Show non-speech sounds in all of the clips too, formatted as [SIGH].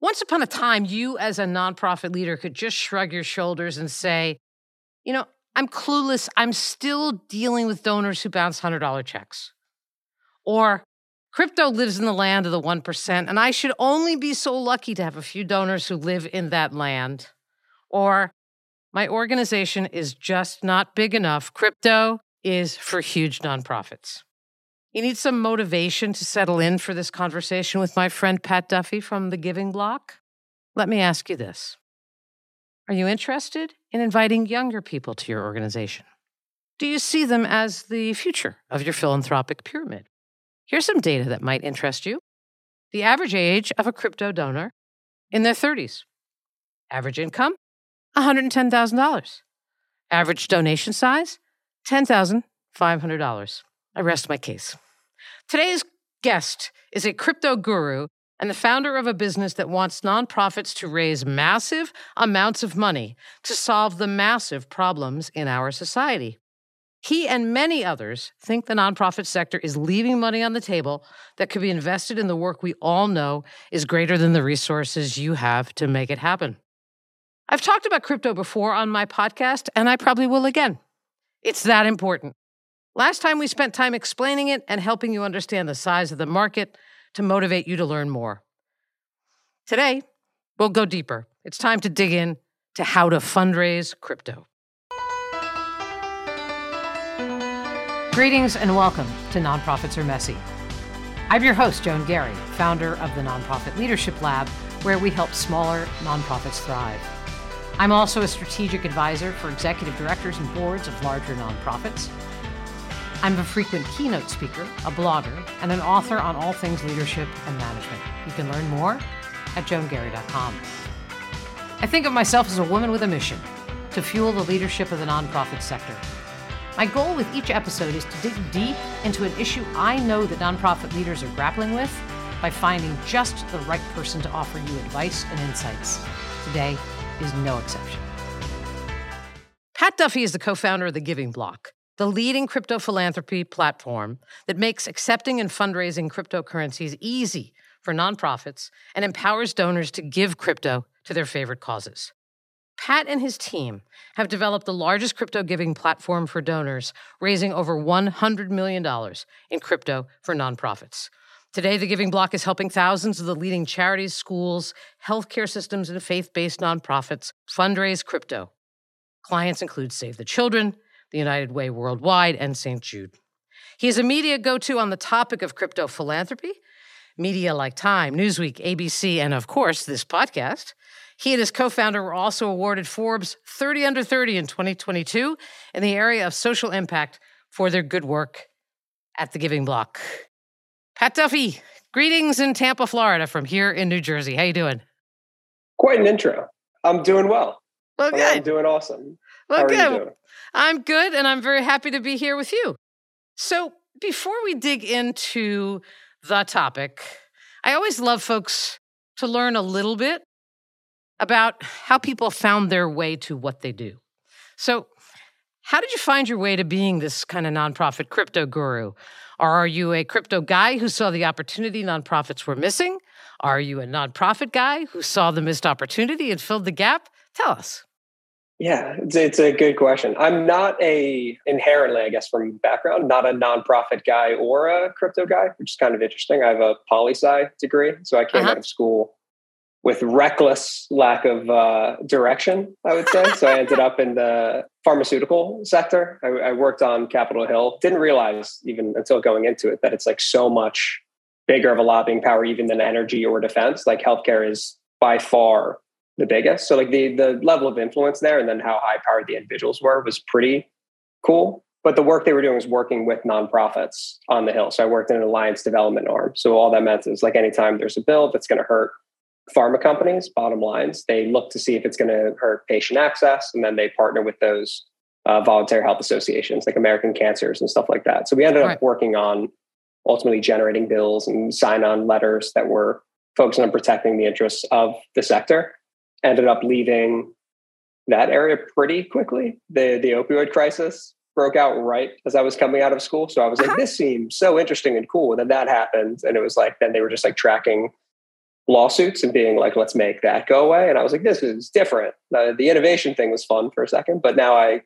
Once upon a time, you as a nonprofit leader could just shrug your shoulders and say, you know, I'm clueless. I'm still dealing with donors who bounce $100 checks. Or crypto lives in the land of the 1%, and I should only be so lucky to have a few donors who live in that land. Or my organization is just not big enough. Crypto is for huge nonprofits. You need some motivation to settle in for this conversation with my friend Pat Duffy from the Giving Block? Let me ask you this Are you interested in inviting younger people to your organization? Do you see them as the future of your philanthropic pyramid? Here's some data that might interest you. The average age of a crypto donor in their 30s. Average income $110,000. Average donation size $10,500. I rest my case. Today's guest is a crypto guru and the founder of a business that wants nonprofits to raise massive amounts of money to solve the massive problems in our society. He and many others think the nonprofit sector is leaving money on the table that could be invested in the work we all know is greater than the resources you have to make it happen. I've talked about crypto before on my podcast, and I probably will again. It's that important. Last time we spent time explaining it and helping you understand the size of the market to motivate you to learn more. Today, we'll go deeper. It's time to dig in to how to fundraise crypto. Greetings and welcome to Nonprofits Are Messy. I'm your host, Joan Garry, founder of the Nonprofit Leadership Lab, where we help smaller nonprofits thrive. I'm also a strategic advisor for executive directors and boards of larger nonprofits. I'm a frequent keynote speaker, a blogger, and an author on all things leadership and management. You can learn more at joangarry.com. I think of myself as a woman with a mission to fuel the leadership of the nonprofit sector my goal with each episode is to dig deep into an issue I know that nonprofit leaders are grappling with by finding just the right person to offer you advice and insights. Today is no exception. Pat Duffy is the co founder of The Giving Block, the leading crypto philanthropy platform that makes accepting and fundraising cryptocurrencies easy for nonprofits and empowers donors to give crypto to their favorite causes. Pat and his team have developed the largest crypto giving platform for donors, raising over $100 million in crypto for nonprofits. Today, the Giving Block is helping thousands of the leading charities, schools, healthcare systems, and faith based nonprofits fundraise crypto. Clients include Save the Children, the United Way Worldwide, and St. Jude. He is a media go to on the topic of crypto philanthropy. Media like Time, Newsweek, ABC, and of course, this podcast he and his co founder were also awarded Forbes 30 Under 30 in 2022 in the area of social impact for their good work at the Giving Block. Pat Duffy, greetings in Tampa, Florida from here in New Jersey. How you doing? Quite an intro. I'm doing well. Well, good. I'm doing awesome. Well, good. I'm good, and I'm very happy to be here with you. So, before we dig into the topic, I always love folks to learn a little bit about how people found their way to what they do. So, how did you find your way to being this kind of nonprofit crypto guru? Or are you a crypto guy who saw the opportunity nonprofits were missing? Are you a nonprofit guy who saw the missed opportunity and filled the gap? Tell us. Yeah, it's, it's a good question. I'm not a inherently, I guess, from background, not a nonprofit guy or a crypto guy, which is kind of interesting. I have a poli sci degree, so I came uh-huh. out of school with reckless lack of uh, direction, I would say. so I ended up in the pharmaceutical sector. I, I, worked on Capitol Hill. Didn't realize even until going into it that it's like so much bigger of a lobbying power even than energy or defense. Like healthcare is by far the biggest. So like the the level of influence there, and then how high powered the individuals were was pretty cool. But the work they were doing was working with nonprofits on the Hill. So I worked in an alliance development arm. So all that meant is like anytime there's a bill that's going to hurt pharma companies, bottom lines, they look to see if it's going to hurt patient access, and then they partner with those uh, voluntary health associations like American Cancers and stuff like that. So we ended right. up working on ultimately generating bills and sign on letters that were focused on protecting the interests of the sector. Ended up leaving that area pretty quickly. The the opioid crisis broke out right as I was coming out of school. So I was like, uh-huh. this seems so interesting and cool. And then that happened. And it was like, then they were just like tracking lawsuits and being like, let's make that go away. And I was like, this is different. Uh, the innovation thing was fun for a second, but now I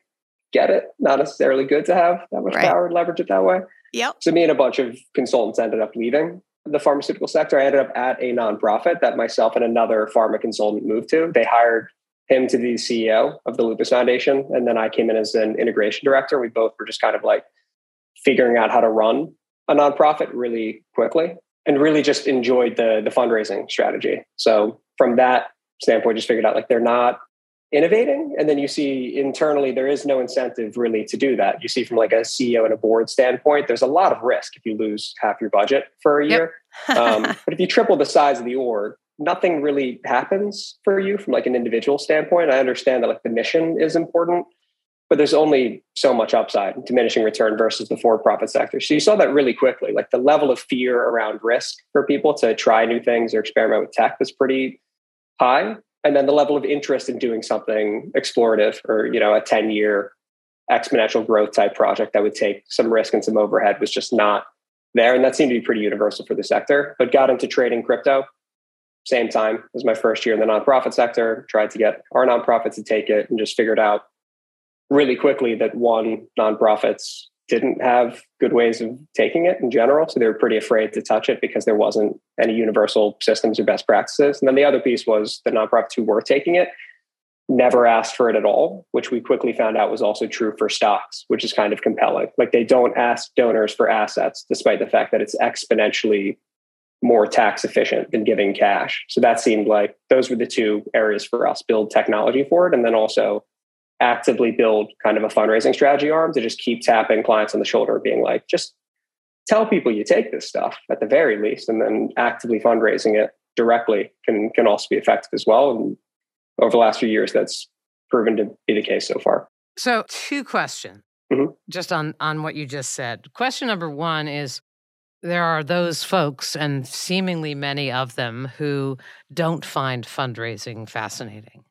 get it. Not necessarily good to have that much right. power and leverage it that way. Yep. So me and a bunch of consultants ended up leaving the pharmaceutical sector. I ended up at a nonprofit that myself and another pharma consultant moved to. They hired him to be the CEO of the Lupus Foundation. And then I came in as an integration director. We both were just kind of like figuring out how to run a nonprofit really quickly and really just enjoyed the the fundraising strategy. So from that standpoint, just figured out like they're not innovating. And then you see internally, there is no incentive really to do that. You see from like a CEO and a board standpoint, there's a lot of risk if you lose half your budget for a year. Yep. um, [LAUGHS] but if you triple the size of the org, nothing really happens for you from like an individual standpoint. I understand that like the mission is important, but there's only so much upside diminishing return versus the for-profit sector so you saw that really quickly like the level of fear around risk for people to try new things or experiment with tech was pretty high and then the level of interest in doing something explorative or you know a 10 year exponential growth type project that would take some risk and some overhead was just not there. And that seemed to be pretty universal for the sector but got into trading crypto same time as my first year in the nonprofit sector tried to get our nonprofit to take it and just figured out really quickly that one nonprofits didn't have good ways of taking it in general so they were pretty afraid to touch it because there wasn't any universal systems or best practices. And then the other piece was the nonprofits who were taking it never asked for it at all which we quickly found out was also true for stocks which is kind of compelling. Like they don't ask donors for assets despite the fact that it's exponentially more tax efficient than giving cash. So that seemed like those were the two areas for us build technology for it and then also actively build kind of a fundraising strategy arm to just keep tapping clients on the shoulder, being like, just tell people you take this stuff at the very least, and then actively fundraising it directly can can also be effective as well. And over the last few years, that's proven to be the case so far. So, two questions mm-hmm. just on on what you just said. Question number one is. There are those folks, and seemingly many of them, who don't find fundraising fascinating.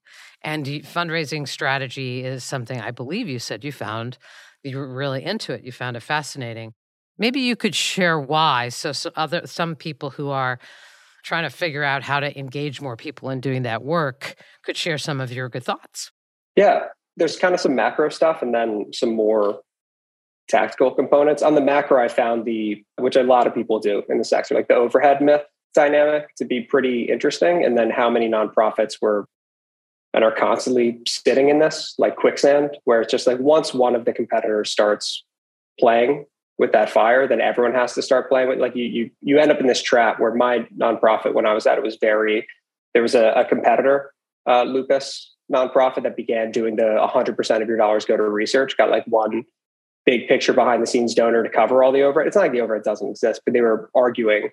And fundraising strategy is something I believe you said you found you were really into it. You found it fascinating. Maybe you could share why. So, so other some people who are trying to figure out how to engage more people in doing that work could share some of your good thoughts. Yeah, there's kind of some macro stuff and then some more tactical components. On the macro, I found the which a lot of people do in the sector, like the overhead myth dynamic to be pretty interesting. And then how many nonprofits were and are constantly sitting in this like quicksand where it's just like once one of the competitors starts playing with that fire then everyone has to start playing with like you you you end up in this trap where my nonprofit when i was at it was very there was a, a competitor uh, lupus nonprofit that began doing the 100% of your dollars go to research got like one big picture behind the scenes donor to cover all the overhead it's not like the overhead doesn't exist but they were arguing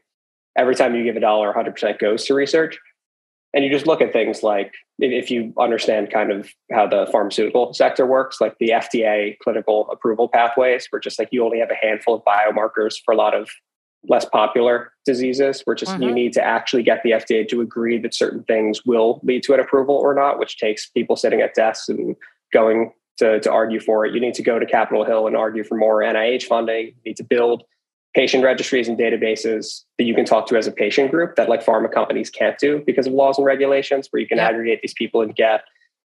every time you give a dollar 100% goes to research and you just look at things like if you understand kind of how the pharmaceutical sector works like the fda clinical approval pathways where just like you only have a handful of biomarkers for a lot of less popular diseases where just mm-hmm. you need to actually get the fda to agree that certain things will lead to an approval or not which takes people sitting at desks and going to, to argue for it you need to go to capitol hill and argue for more nih funding you need to build patient registries and databases that you can talk to as a patient group that like pharma companies can't do because of laws and regulations where you can yeah. aggregate these people and get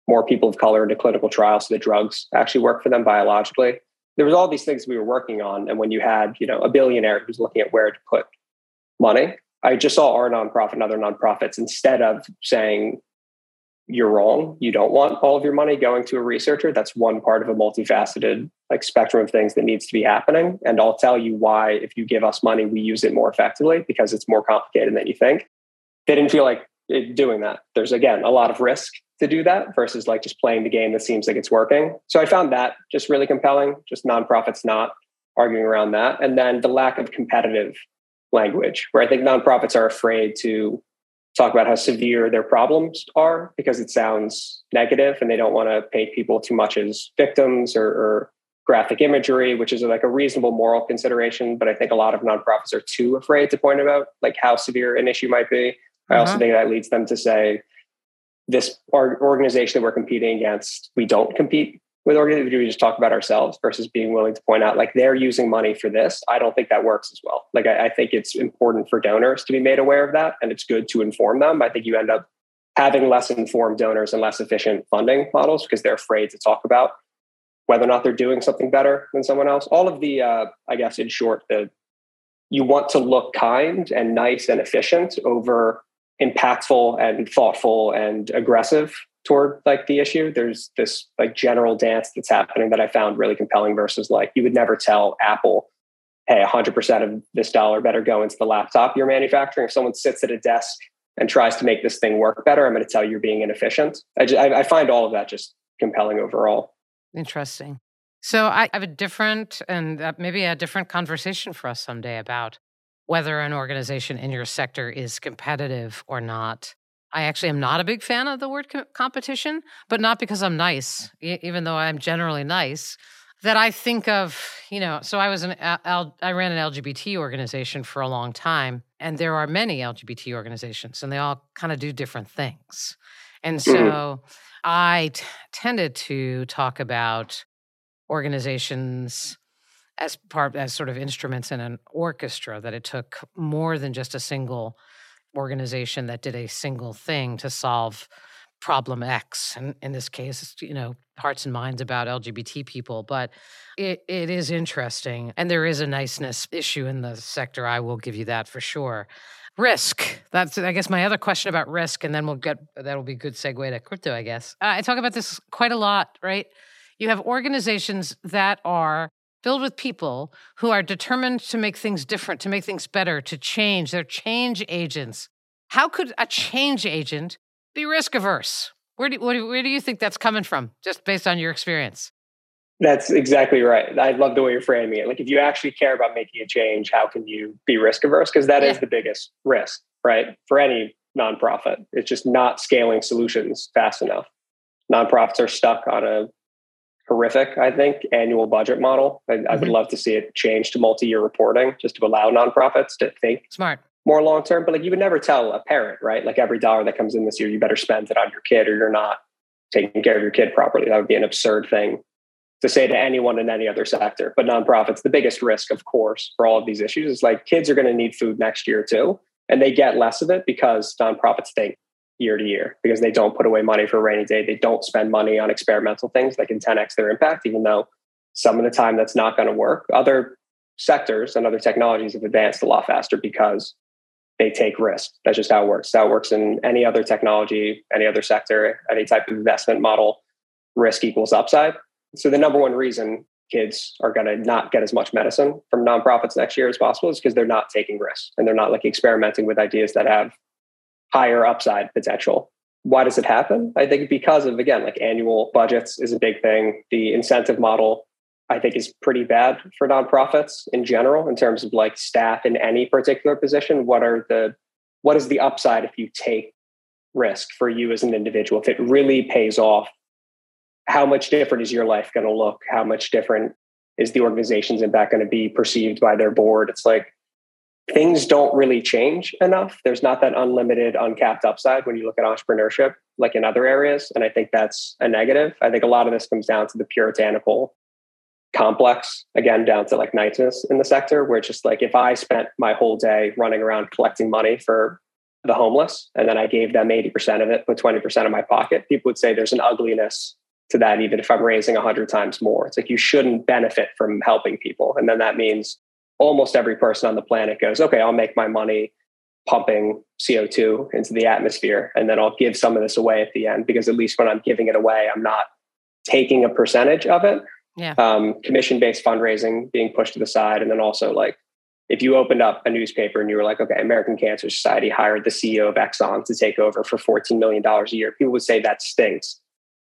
more people of color into clinical trials so that drugs actually work for them biologically there was all these things we were working on and when you had you know a billionaire who's looking at where to put money i just saw our nonprofit and other nonprofits instead of saying you're wrong. You don't want all of your money going to a researcher. That's one part of a multifaceted like spectrum of things that needs to be happening. And I'll tell you why if you give us money, we use it more effectively because it's more complicated than you think. They didn't feel like doing that. There's again a lot of risk to do that versus like just playing the game that seems like it's working. So I found that just really compelling, just nonprofits not arguing around that. And then the lack of competitive language, where I think nonprofits are afraid to talk about how severe their problems are because it sounds negative and they don't want to paint people too much as victims or, or, graphic imagery which is like a reasonable moral consideration but i think a lot of nonprofits are too afraid to point about like how severe an issue might be uh-huh. i also uh-huh. think that leads them to say this organization that we're competing against we don't compete with organizations? We just talk about ourselves versus being willing to point out like they're using money for this? I don't think that works as well. Like I, I think it's important for donors to be made aware of that, and it's good to inform them. I think you end up having less informed donors and less efficient funding models because they're afraid to talk about whether or not they're doing something better than someone else. All of the, uh, I guess, in short, the you want to look kind and nice and efficient over impactful and thoughtful and aggressive toward like the issue. There's this like general dance that's happening that I found really compelling versus like you would never tell Apple, hey, 100% of this dollar better go into the laptop you're manufacturing. If someone sits at a desk and tries to make this thing work better, I'm going to tell you you're being inefficient. I, just, I, I find all of that just compelling overall. Interesting. So I have a different and uh, maybe a different conversation for us someday about whether an organization in your sector is competitive or not. I actually am not a big fan of the word co- competition, but not because I'm nice, e- even though I'm generally nice. That I think of, you know, so I was an L- I ran an LGBT organization for a long time, and there are many LGBT organizations, and they all kind of do different things. And so mm-hmm. I t- tended to talk about organizations as part as sort of instruments in an orchestra that it took more than just a single organization that did a single thing to solve problem X. And in this case, you know, hearts and minds about LGBT people. But it, it is interesting. And there is a niceness issue in the sector. I will give you that for sure. Risk. That's, I guess, my other question about risk. And then we'll get, that'll be a good segue to crypto, I guess. Uh, I talk about this quite a lot, right? You have organizations that are filled with people who are determined to make things different, to make things better, to change. They're change agents. How could a change agent be risk averse? Where do, where do you think that's coming from, just based on your experience? That's exactly right. I love the way you're framing it. Like, if you actually care about making a change, how can you be risk averse? Because that yeah. is the biggest risk, right? For any nonprofit, it's just not scaling solutions fast enough. Nonprofits are stuck on a horrific, I think, annual budget model. I, mm-hmm. I would mm-hmm. love to see it change to multi-year reporting just to allow nonprofits to think smart more long term. But like you would never tell a parent, right? Like every dollar that comes in this year, you better spend it on your kid or you're not taking care of your kid properly. That would be an absurd thing to say to anyone in any other sector. But nonprofits, the biggest risk, of course, for all of these issues is like kids are going to need food next year too. And they get less of it because nonprofits think year to year because they don't put away money for a rainy day. They don't spend money on experimental things that can 10x their impact, even though some of the time that's not going to work. Other sectors and other technologies have advanced a lot faster because they take risk. That's just how it works. That works in any other technology, any other sector, any type of investment model. Risk equals upside. So the number one reason kids are going to not get as much medicine from nonprofits next year as possible is because they're not taking risks and they're not like experimenting with ideas that have higher upside potential. Why does it happen? I think because of, again, like annual budgets is a big thing. The incentive model, I think, is pretty bad for nonprofits in general in terms of like staff in any particular position. What are the, what is the upside if you take risk for you as an individual? If it really pays off, how much different is your life going to look? How much different is the organization's impact going to be perceived by their board? It's like, things don't really change enough. There's not that unlimited, uncapped upside when you look at entrepreneurship, like in other areas. And I think that's a negative. I think a lot of this comes down to the puritanical complex, again, down to like niceness in the sector, where it's just like if I spent my whole day running around collecting money for the homeless and then I gave them 80% of it, put 20% of my pocket, people would say there's an ugliness to that, even if I'm raising a 100 times more. It's like you shouldn't benefit from helping people. And then that means almost every person on the planet goes, okay, I'll make my money pumping CO2 into the atmosphere, and then I'll give some of this away at the end because at least when I'm giving it away, I'm not taking a percentage of it. Yeah. Um, commission based fundraising being pushed to the side. And then also, like, if you opened up a newspaper and you were like, okay, American Cancer Society hired the CEO of Exxon to take over for $14 million a year, people would say that stinks.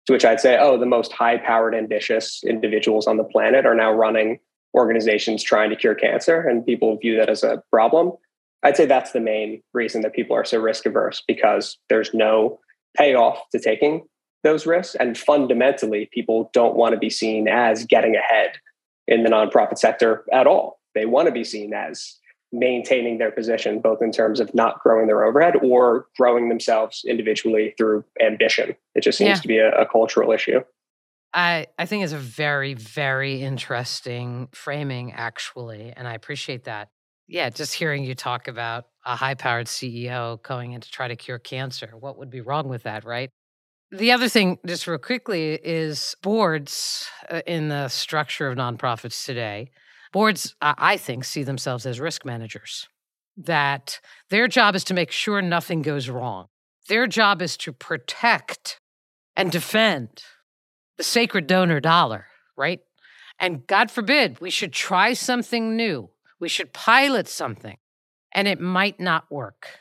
To which I'd say, oh, the most high powered, ambitious individuals on the planet are now running organizations trying to cure cancer and people view that as a problem. I'd say that's the main reason that people are so risk averse because there's no payoff to taking those risks. And fundamentally, people don't want to be seen as getting ahead in the nonprofit sector at all. They want to be seen as maintaining their position, both in terms of not growing their overhead or growing themselves individually through ambition. It just seems yeah. to be a, a cultural issue. I, I think it's a very, very interesting framing, actually. And I appreciate that. Yeah, just hearing you talk about a high powered CEO going in to try to cure cancer. What would be wrong with that, right? The other thing, just real quickly, is boards uh, in the structure of nonprofits today. Boards, I think, see themselves as risk managers, that their job is to make sure nothing goes wrong. Their job is to protect and defend the sacred donor dollar, right? And God forbid we should try something new. We should pilot something and it might not work.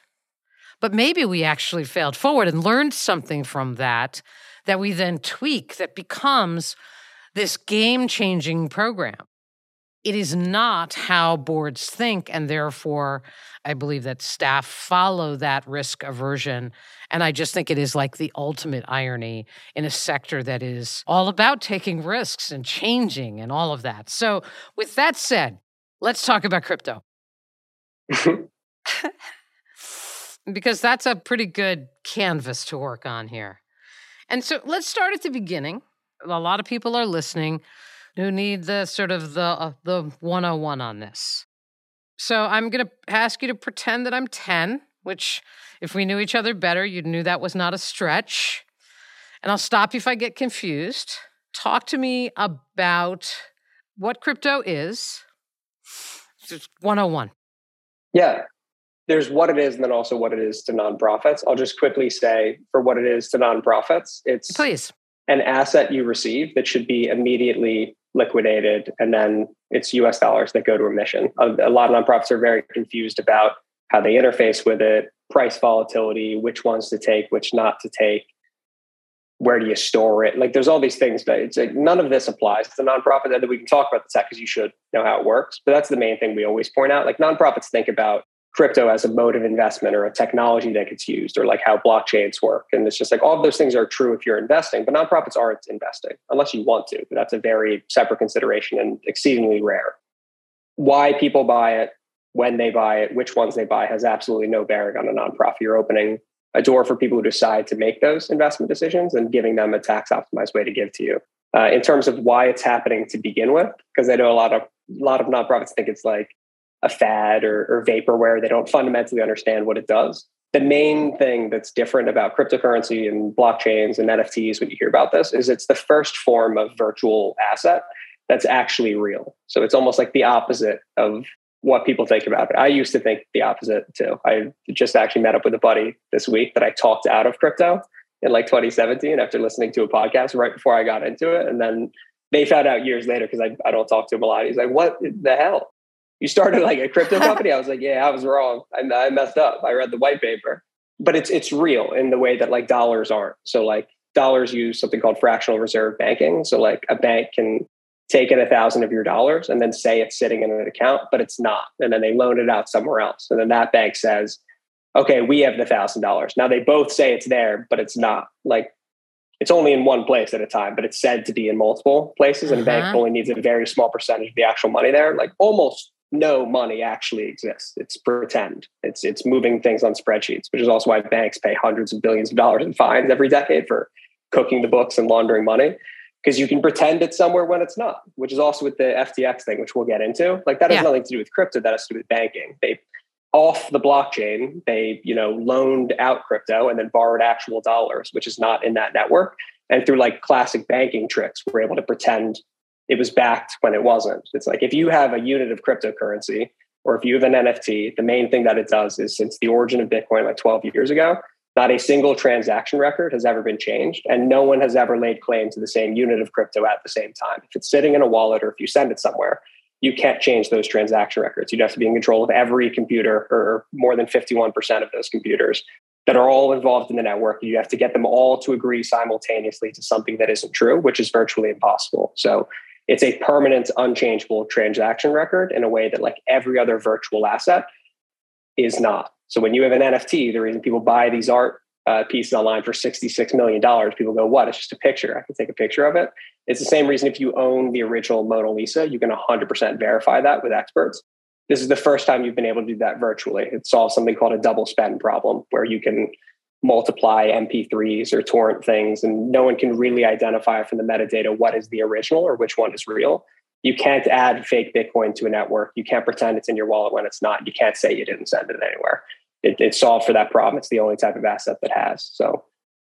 But maybe we actually failed forward and learned something from that that we then tweak that becomes this game changing program. It is not how boards think, and therefore, I believe that staff follow that risk aversion. And I just think it is like the ultimate irony in a sector that is all about taking risks and changing and all of that. So, with that said, let's talk about crypto. [LAUGHS] because that's a pretty good canvas to work on here. And so let's start at the beginning. A lot of people are listening who need the sort of the uh, the 101 on this. So I'm going to ask you to pretend that I'm 10, which if we knew each other better, you knew that was not a stretch. And I'll stop you if I get confused. Talk to me about what crypto is. Just 101. Yeah there's what it is and then also what it is to nonprofits. I'll just quickly say for what it is to nonprofits, it's please an asset you receive that should be immediately liquidated and then it's US dollars that go to a mission. A, lot of nonprofits are very confused about how they interface with it, price volatility, which ones to take, which not to take, where do you store it? Like there's all these things, but it's like none of this applies to nonprofit. And we can talk about the tech because you should know how it works. But that's the main thing we always point out. Like nonprofits think about crypto as a mode of investment or a technology that gets used or like how blockchains work. And it's just like all of those things are true if you're investing but nonprofits aren't investing unless you want to but that's a very separate consideration and exceedingly rare. Why people buy it when they buy it which ones they buy has absolutely no bearing on a nonprofit. You're opening a door for people who decide to make those investment decisions and giving them a tax optimized way to give to you. Uh, in terms of why it's happening to begin with because i know a lot of a lot of nonprofits think it's like a fad or, or vaporware. They don't fundamentally understand what it does. The main thing that's different about cryptocurrency and blockchains and NFTs when you hear about this is it's the first form of virtual asset that's actually real. So it's almost like the opposite of what people think about it. I used to think the opposite too. I just actually met up with a buddy this week that I talked out of crypto in like 2017 after listening to a podcast right before I got into it. And then they found out years later because I, I don't talk to him a lot. He's like, what the hell? You started like a crypto [LAUGHS] company. I was like, yeah, I was wrong. I, I messed up. I read the white paper, but it's it's real in the way that like dollars aren't. So like dollars use something called fractional reserve banking. So like a bank can take in a thousand of your dollars and then say it's sitting in an account, but it's not. And then they loan it out somewhere else. And then that bank says, okay, we have the thousand dollars. Now they both say it's there, but it's not. Like it's only in one place at a time, but it's said to be in multiple places. And uh-huh. a bank only needs a very small percentage of the actual money there, like almost no money actually exists. It's pretend. It's it's moving things on spreadsheets, which is also why banks pay hundreds of billions of dollars in fines every decade for cooking the books and laundering money. Because you can pretend it's somewhere when it's not, which is also with the FTX thing, which we'll get into. Like that has yeah. nothing to do with crypto. That has to do with banking. They off the blockchain, they you know loaned out crypto and then borrowed actual dollars, which is not in that network. And through like classic banking tricks, we're able to pretend it was backed when it wasn't. It's like if you have a unit of cryptocurrency or if you have an NFT, the main thing that it does is since the origin of Bitcoin like 12 years ago, not a single transaction record has ever been changed, and no one has ever laid claim to the same unit of crypto at the same time. If it's sitting in a wallet or if you send it somewhere, you can't change those transaction records. You'd have to be in control of every computer or more than 51% of those computers that are all involved in the network. You have to get them all to agree simultaneously to something that isn't true, which is virtually impossible. So it's a permanent, unchangeable transaction record in a way that like every other virtual asset is not. So when you have an NFT, the reason people buy these art uh, pieces online for $66 million, people go, what? It's just a picture. I can take a picture of it. It's the same reason if you own the original Mona Lisa, you can 100% verify that with experts. This is the first time you've been able to do that virtually. It solves something called a double spend problem where you can multiply MP3s or torrent things, and no one can really identify from the metadata what is the original or which one is real. You can't add fake Bitcoin to a network. You can't pretend it's in your wallet when it's not. You can't say you didn't send it anywhere. It, it's solved for that problem. It's the only type of asset that has. So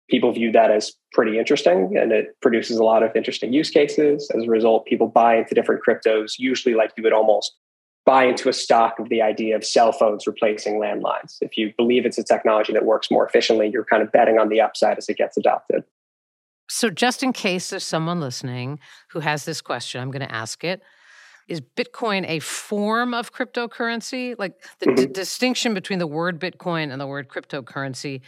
people view that as pretty interesting and it produces a lot of interesting use cases. As a result, people buy into different cryptos, usually like you would almost buy into a stock of the idea of cell phones replacing landlines. If you believe it's a technology that works more efficiently, you're kind of betting on the upside as it gets adopted. So, just in case there's someone listening who has this question, I'm going to ask it. Is Bitcoin a form of cryptocurrency? Like the mm-hmm. d- distinction between the word Bitcoin and the word cryptocurrency,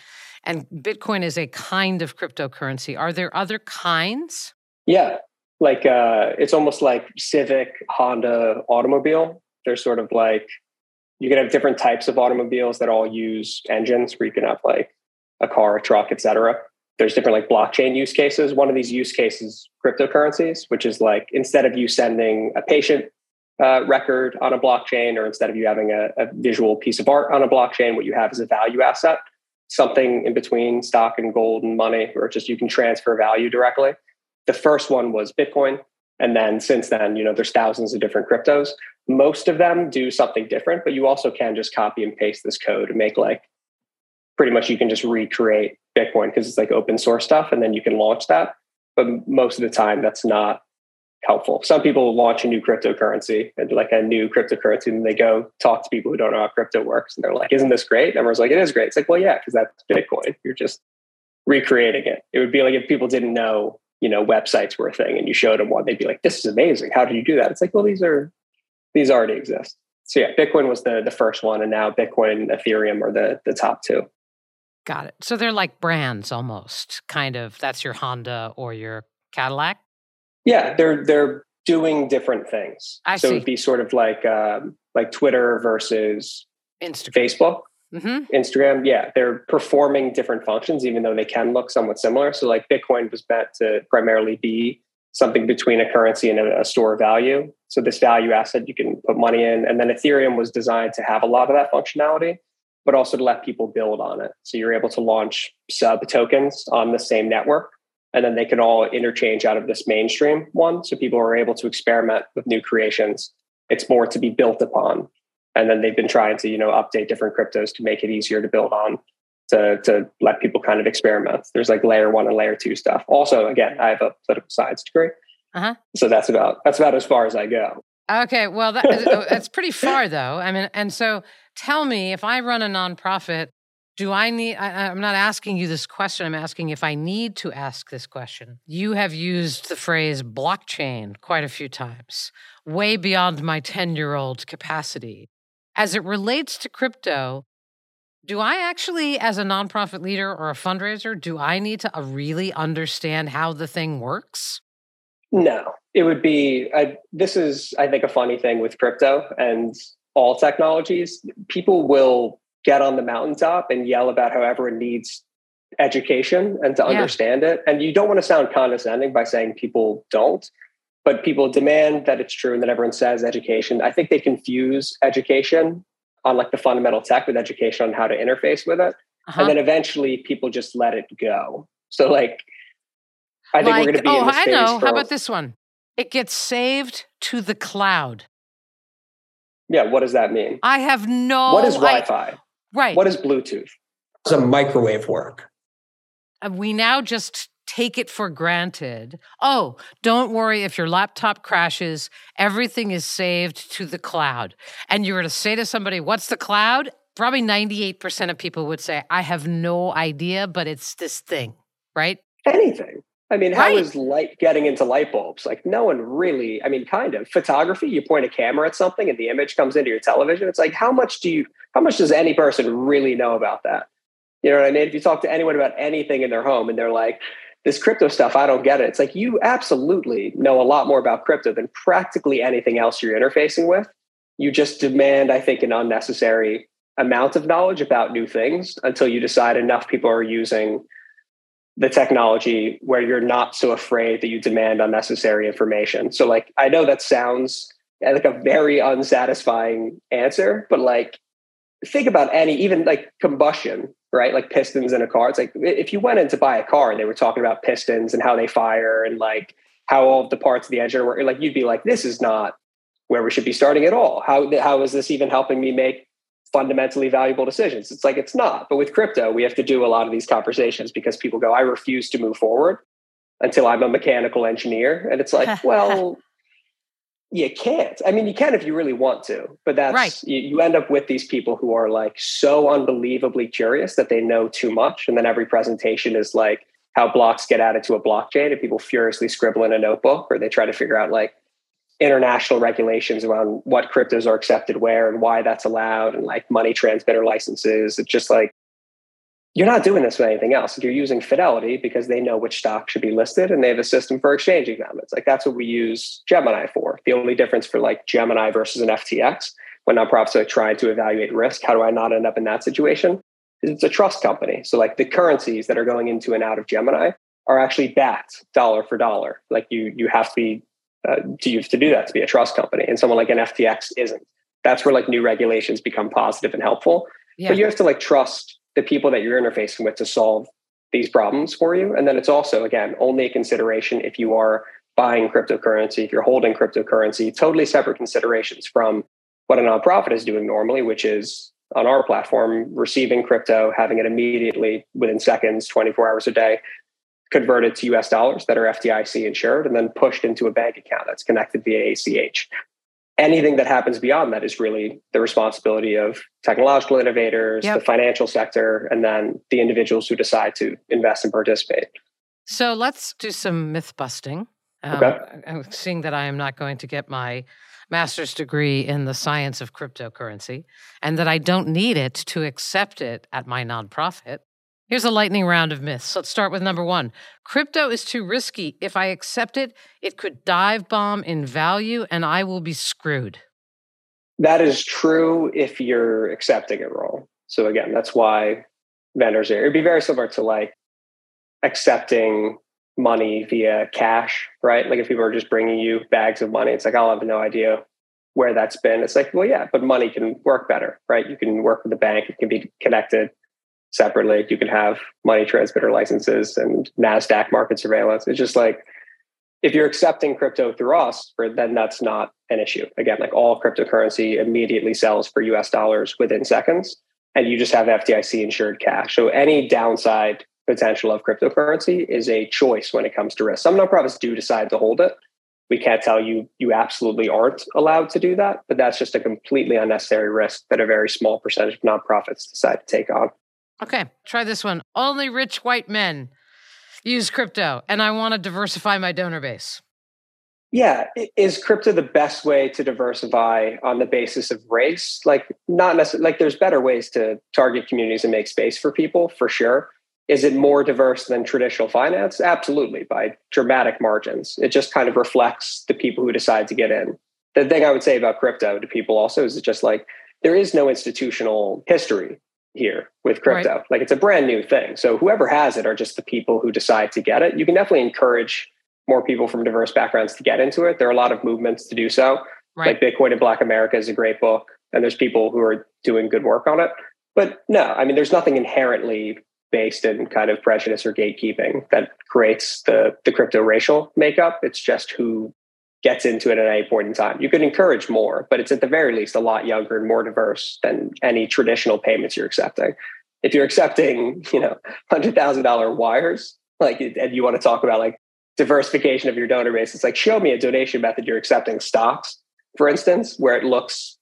and Bitcoin is a kind of cryptocurrency. Are there other kinds? Yeah, like uh, it's almost like Civic, Honda, automobile they're sort of like you can have different types of automobiles that all use engines where you can have like a car, a truck, etc. There's different like blockchain use cases. One of these use cases, cryptocurrencies, which is like instead of you sending a patient uh, record on a blockchain, or instead of you having a, a visual piece of art on a blockchain, what you have is a value asset, something in between stock and gold and money, or just you can transfer value directly. The first one was Bitcoin. And then since then, you know, there's thousands of different cryptos. Most of them do something different, but you also can just copy and paste this code and make like pretty much you can just recreate Bitcoin because it's like open source stuff and then you can launch that. But most of the time, that's not helpful. Some people launch a new cryptocurrency and like a new cryptocurrency and they go talk to people who don't know how crypto works and they're like, isn't this great? And everyone's like, it is great. It's like, well, yeah, because that's Bitcoin. You're just recreating it. It would be like if people didn't know you know websites were a thing and you showed them one they'd be like this is amazing how did you do that it's like well these are these already exist so yeah bitcoin was the the first one and now bitcoin ethereum are the the top two got it so they're like brands almost kind of that's your honda or your cadillac yeah they're they're doing different things I so see. it'd be sort of like um, like twitter versus Instagram. facebook Mm-hmm. Instagram, yeah, they're performing different functions, even though they can look somewhat similar. So, like Bitcoin was meant to primarily be something between a currency and a, a, store of value. So, this value asset you can put money in. And then Ethereum was designed to have a lot of that functionality, but also to let people build on it. So, you're able to launch sub tokens on the same network, and then they can all interchange out of this mainstream one. So, people are able to experiment with new creations. It's more to be built upon and then they've been trying to you know update different cryptos to make it easier to build on to to let people kind of experiment there's like layer one and layer two stuff also again i have a political science degree uh-huh. so that's about that's about as far as i go okay well that, uh, that's pretty far though i mean and so tell me if i run a nonprofit do I need, I, am not asking you this question. I'm asking if I need to ask this question. You have used the phrase blockchain quite a few times, way beyond my 10 year old capacity as it relates to crypto, do I actually, as a nonprofit leader or a fundraiser, do I need to uh, really understand how the thing works? No, it would be. I, this is, I think, a funny thing with crypto and all technologies. People will get on the mountaintop and yell about how everyone needs education and to yeah. understand it. And you don't want to sound condescending by saying people don't but people demand that it's true and that everyone says education. I think they confuse education on like the fundamental tech with education on how to interface with it. Uh-huh. And then eventually people just let it go. So like I think like, we're going to be oh, in this I know. For, how about this one? It gets saved to the cloud. Yeah, what does that mean? I have no What is Wi-Fi? I, right. What is Bluetooth? It's a microwave work? Uh, we now just take it for granted. Oh, don't worry if your laptop crashes, everything is saved to the cloud. And you were to say to somebody, What's the cloud? Probably 98% of people would say, I have no idea, but it's this thing, right? Anything. I mean, how Right. is light getting into light bulbs? Like, no one really, I mean, kind of. Photography, you point a camera at something and the image comes into your television. It's like, how much do you, how much does any person really know about that? You know what I mean? If you talk to anyone about anything in their home and they're like, this crypto stuff, I don't get it. It's like you absolutely know a lot more about crypto than practically anything else you're interfacing with. You just demand, I think, an unnecessary amount of knowledge about new things until you decide enough people are using the technology where you're not so afraid that you demand unnecessary information. So, like, I know that sounds like a very unsatisfying answer, but like, think about any, even like combustion, right? Like pistons in a car. It's like if you went in to buy a car and they were talking about pistons and how they fire and like how all the parts of the engine work, like you'd be like, this is not where we should be starting at all. How how is this even helping me make fundamentally valuable decisions? It's like it's not. But with crypto, we have to do a lot of these conversations because people go, I refuse to move forward until I'm a mechanical engineer. And it's like, [LAUGHS] well, you can't. I mean, you can if you really want to, but that's right. you, you, end up with these people who are like so unbelievably curious that they know too much. And then every presentation is like how blocks get added to a blockchain and people furiously scribble in a notebook or they try to figure out like international regulations around what cryptos are accepted where and why that's allowed and like money transmitter licenses. It's just like you're not doing this with anything else. You're using Fidelity because they know which stock should be listed and they have a system for exchanging them. It's like that's what we use Gemini for. The only difference for like Gemini versus an FTX when nonprofits are trying to evaluate risk, how do I not end up in that situation? It's a trust company. So like the currencies that are going into and out of Gemini are actually backed dollar for dollar. Like you you have to be uh, to use to do that to be a trust company, and someone like an FTX isn't. That's where like new regulations become positive and helpful. Yeah. But you have to like trust the people that you're interfacing with to solve these problems for you. And then it's also, again, only a consideration if you are buying cryptocurrency, if you're holding cryptocurrency, totally separate considerations from what a nonprofit is doing normally, which is on our platform, receiving crypto, having it immediately within seconds, 24 hours a day, converted to US dollars that are FDIC insured, and then pushed into a bank account that's connected via ACH anything that happens beyond that is really the responsibility of technological innovators, yep. the financial sector, and then the individuals who decide to invest and participate. So let's do some myth busting. Um, okay. Seeing that I am not going to get my master's degree in the science of cryptocurrency and that I don't need it to accept it at my nonprofit. Here's a lightning round of myths. Let's start with number one Crypto is too risky. If I accept it, it could dive bomb in value and I will be screwed. That is true if you're accepting it wrong. So, again, that's why vendors are, it'd be very similar to like accepting money via cash, right? Like if people are just bringing you bags of money, it's like, I'll have no idea where that's been. It's like, well, yeah, but money can work better, right? You can work with the bank, it can be connected separately. You can have money transmitter licenses and NASDAQ market surveillance. It's just like, if you're accepting crypto through us, then that's not an issue. Again, like all cryptocurrency immediately sells for US dollars within seconds, and you just have FDIC insured cash. So any downside potential of cryptocurrency is a choice when it comes to risk. Some nonprofits do decide to hold it. We can't tell you you absolutely aren't allowed to do that, but that's just a completely unnecessary risk that a very small percentage of nonprofits decide to take on. Okay, try this one. Only rich white men use crypto, and I want to diversify my donor base. Yeah, is crypto the best way to diversify on the basis of race? Like, not necessarily. Like, there's better ways to target communities and make space for people, for sure. Is it more diverse than traditional finance? Absolutely, by dramatic margins. It just kind of reflects the people who decide to get in. The thing I would say about crypto to people also is just like there is no institutional history here with crypto. Right. Like it's a brand new thing. So whoever has it are just the people who decide to get it. You can definitely encourage more people from diverse backgrounds to get into it. There are a lot of movements to do so. Right. Like Bitcoin in Black America is a great book, and there's people who are doing good work on it. But no, I mean, there's nothing inherently based in kind of prejudice or gatekeeping that creates the the crypto racial makeup. It's just who gets into it at any point in time. You could encourage more, but it's at the very least a lot younger and more diverse than any traditional payments you're accepting. If you're accepting, you know, hundred thousand dollar wires, like, and you want to talk about like diversification of your donor base, it's like show me a donation method you're accepting stocks, for instance, where it looks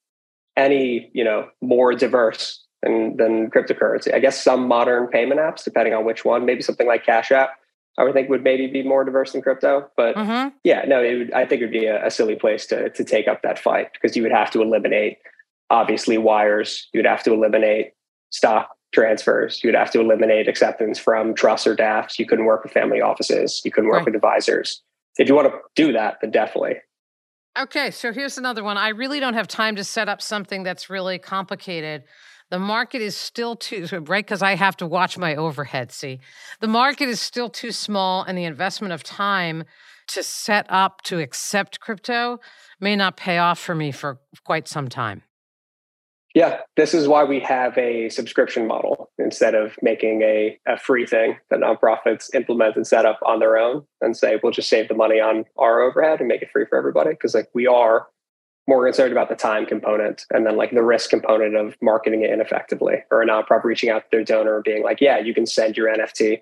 any you know more diverse than than cryptocurrency. I guess some modern payment apps, depending on which one, maybe something like Cash App I would think would maybe be more diverse in crypto. But mm-hmm. yeah, no, it would, I think it would be a, a, silly place to to take up that fight because you would have to eliminate obviously wires. You would have to eliminate stock transfers. You would have to eliminate acceptance from trusts or DAFs. You couldn't work with family offices. You couldn't work right. with advisors. If you want to do that, then definitely. Okay, so here's another one. I really don't have time to set up something that's really complicated the market is still too [LAUGHS] right because I have to watch my overhead. See, the market is still too small, and the investment of time to set up to accept crypto may not pay off for me for quite some time. Yeah, this is why we have a subscription model instead of making a, a free thing that nonprofits implement and set up on their own and say, we'll just save the money on our overhead and make it free for everybody. Because like we are more concerned about the time component and then like the risk component of marketing it ineffectively or a nonprofit reaching out to their donor and being like, yeah, you can send your NFT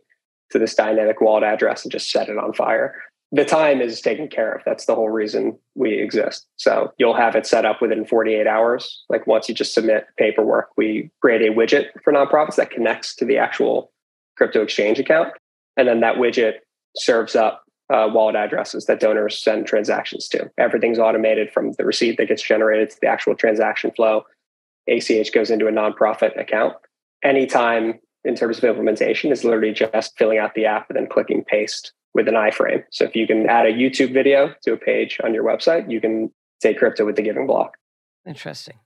to this dynamic wallet address and just set it on fire. The time is taken care of. That's the whole reason we exist. So you'll have it set up within 48 hours. Like once you just submit paperwork, we create a widget for nonprofits that connects to the actual crypto exchange account. And then that widget serves up uh, wallet addresses that donors send transactions to. Everything's automated from the receipt that gets generated to the actual transaction flow. ACH goes into a nonprofit account. Anytime in terms of implementation is literally just filling out the app and then clicking paste with an iframe. So if you can add a YouTube video to a page on your website, you can take crypto with the giving block. Interesting.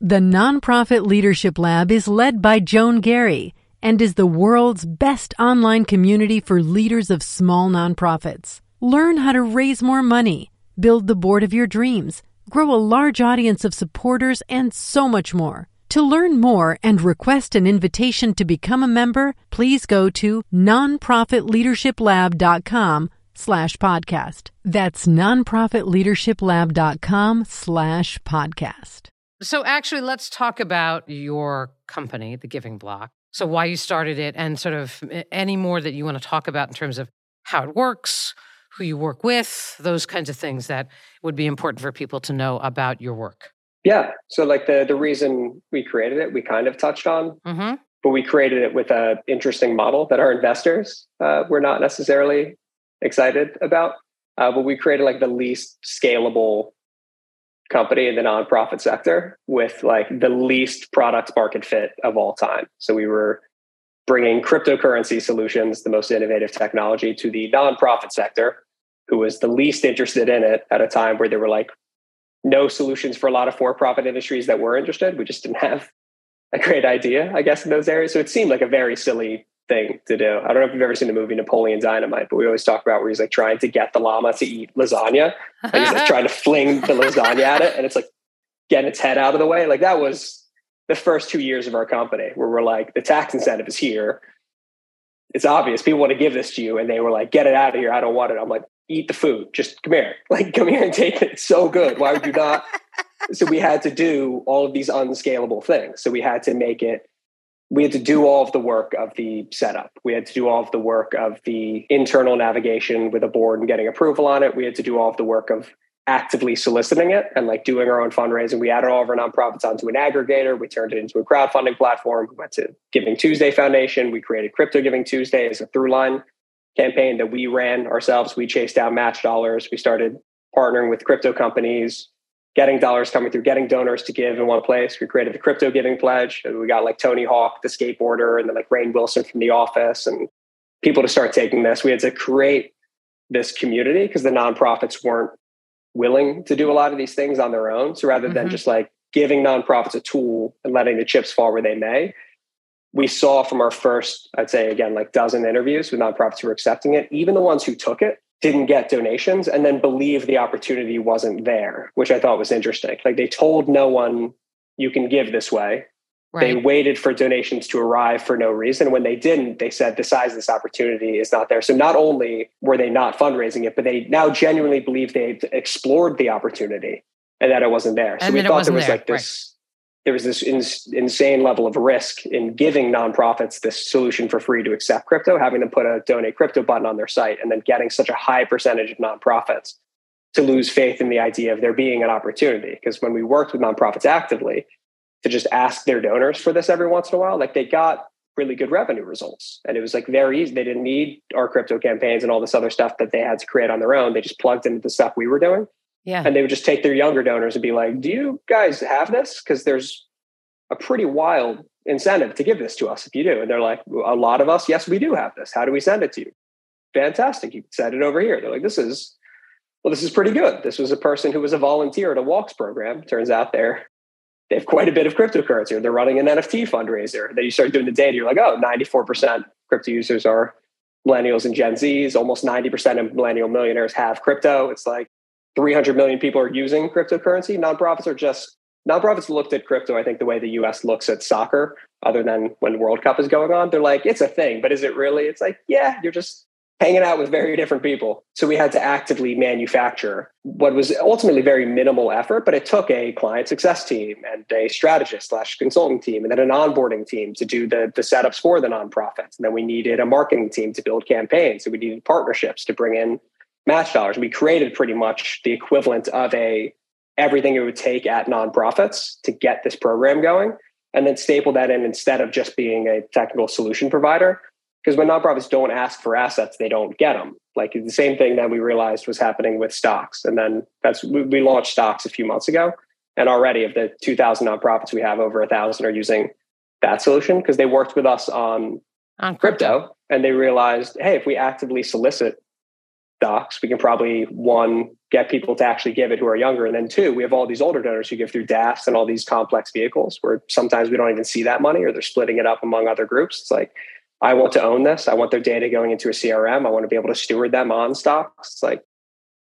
The Nonprofit Leadership Lab is led by Joan Garry and is the world's best online community for leaders of small nonprofits. Learn how to raise more money, build the board of your dreams, grow a large audience of supporters, and so much more. To learn more and request an invitation to become a member, please go to nonprofitleadershiplab.com slash podcast. That's nonprofitleadershiplab.com slash podcast. So actually, let's talk about your company, The Giving Block. So why you started it and sort of any more that you want to talk about in terms of how it works, who you work with, those kinds of things that would be important for people to know about your work. Yeah. So like the the reason we created it, we kind of touched on, mm-hmm. but we created it with an interesting model that our investors uh, were not necessarily excited about. Uh, but we created like the least scalable company in the nonprofit sector with like the least product market fit of all time. So we were bringing cryptocurrency solutions, the most innovative technology, to the nonprofit sector, who was the least interested in it at a time where there were like no solutions for a lot of for-profit industries that were interested. We just didn't have a great idea, I guess, in those areas. So it seemed like a very silly thing to do. I don't know if you've ever seen the movie Napoleon Dynamite, but we always talk about where he's like trying to get the llama to eat lasagna. And he's like trying to [LAUGHS] fling the lasagna at it and it's like getting its head out of the way. Like that was the first two years of our company where we're like, the tax incentive is here. It's obvious people want to give this to you. And they were like, get it out of here. I don't want it. I'm like, eat the food. Just come here. [LAUGHS] Like, come here and take it. It's so good. Why would you not? [LAUGHS] so we had to do all of these unscalable things. So we had to make it we had to do all of the work of the setup. We had to do all of the work of the internal navigation with a board and getting approval on it. We had to do all of the work of actively soliciting it and like doing our own fundraising. We added all of our nonprofits onto an aggregator. We turned it into a crowdfunding platform. We went to Giving Tuesday Foundation. We created Crypto Giving Tuesday as a through line campaign that we ran ourselves. We chased down match dollars. We started partnering with crypto companies getting dollars coming through, getting donors to give in one place. We created the crypto giving pledge. And we got like Tony Hawk, the skateboarder, and then like Rainn Wilson from The Office, and people to start taking this. We had to create this community because the nonprofits weren't willing to do a lot of these things on their own. So rather mm-hmm. than just like giving nonprofits a tool and letting the chips fall where they may, we saw from our first, I'd say again, like dozen interviews with nonprofits who were accepting it, even the ones who took it didn't get donations and then believe the opportunity wasn't there, which I thought was interesting. Like they told no one you can give this way. Right. They waited for donations to arrive for no reason. When they didn't, they said the size of this opportunity is not there. So not only were they not fundraising it, but they now genuinely believe they explored the opportunity and that it wasn't there. So and we thought there was there. like this there was this in, insane level of risk in giving nonprofits this solution for free to accept crypto, having them put a donate crypto button on their site, and then getting such a high percentage of nonprofits to lose faith in the idea of there being an opportunity. Because when we worked with nonprofits actively to just ask their donors for this every once in a while, like they got really good revenue results. And it was like very easy. They didn't need our crypto campaigns and all this other stuff that they had to create on their own. They just plugged into the stuff we were doing yeah. And they would just take their younger donors and be like, do you guys have this? Because there's a pretty wild incentive to give this to us if you do. And they're like, a lot of us, yes, we do have this. How do we send it to you? Fantastic. You can send it over here. They're like, this is, well, this is pretty good. This was a person who was a volunteer at a walks program. Turns out they're, they have quite a bit of cryptocurrency or they're running an NFT fundraiser. Then you start doing the data. You're like, oh, 94% crypto users are millennials and Gen Zs. Almost 90% of millennial millionaires have crypto. It's like, 300 million people are using cryptocurrency. Nonprofits are just nonprofits looked at crypto, I think, the way the US looks at soccer, other than when World Cup is going on. They're like, it's a thing, but is it really? It's like, yeah, you're just hanging out with very different people. So we had to actively manufacture what was ultimately very minimal effort, but it took a client success team and a strategist slash consulting team and then an onboarding team to do the, the setups for the nonprofits. And then we needed a marketing team to build campaigns. So we needed partnerships to bring in match dollars. We created pretty much the equivalent of a everything it would take at nonprofits to get this program going and then staple that in instead of just being a technical solution provider because when nonprofits don't ask for assets they don't get them like the same thing that we realized was happening with stocks and then that's we launched stocks a few months ago and already of the 2000 nonprofits we have over a thousand are using that solution because they worked with us on, On crypto. crypto. and they realized hey if we actively solicit stocks we can probably one get people to actually give it who are younger and then two we have all these older donors who give through DAFs and all these complex vehicles where sometimes we don't even see that money or they're splitting it up among other groups it's like I want to own this. I want their data going into a CRM. I want to be able to steward them on stocks. It's like,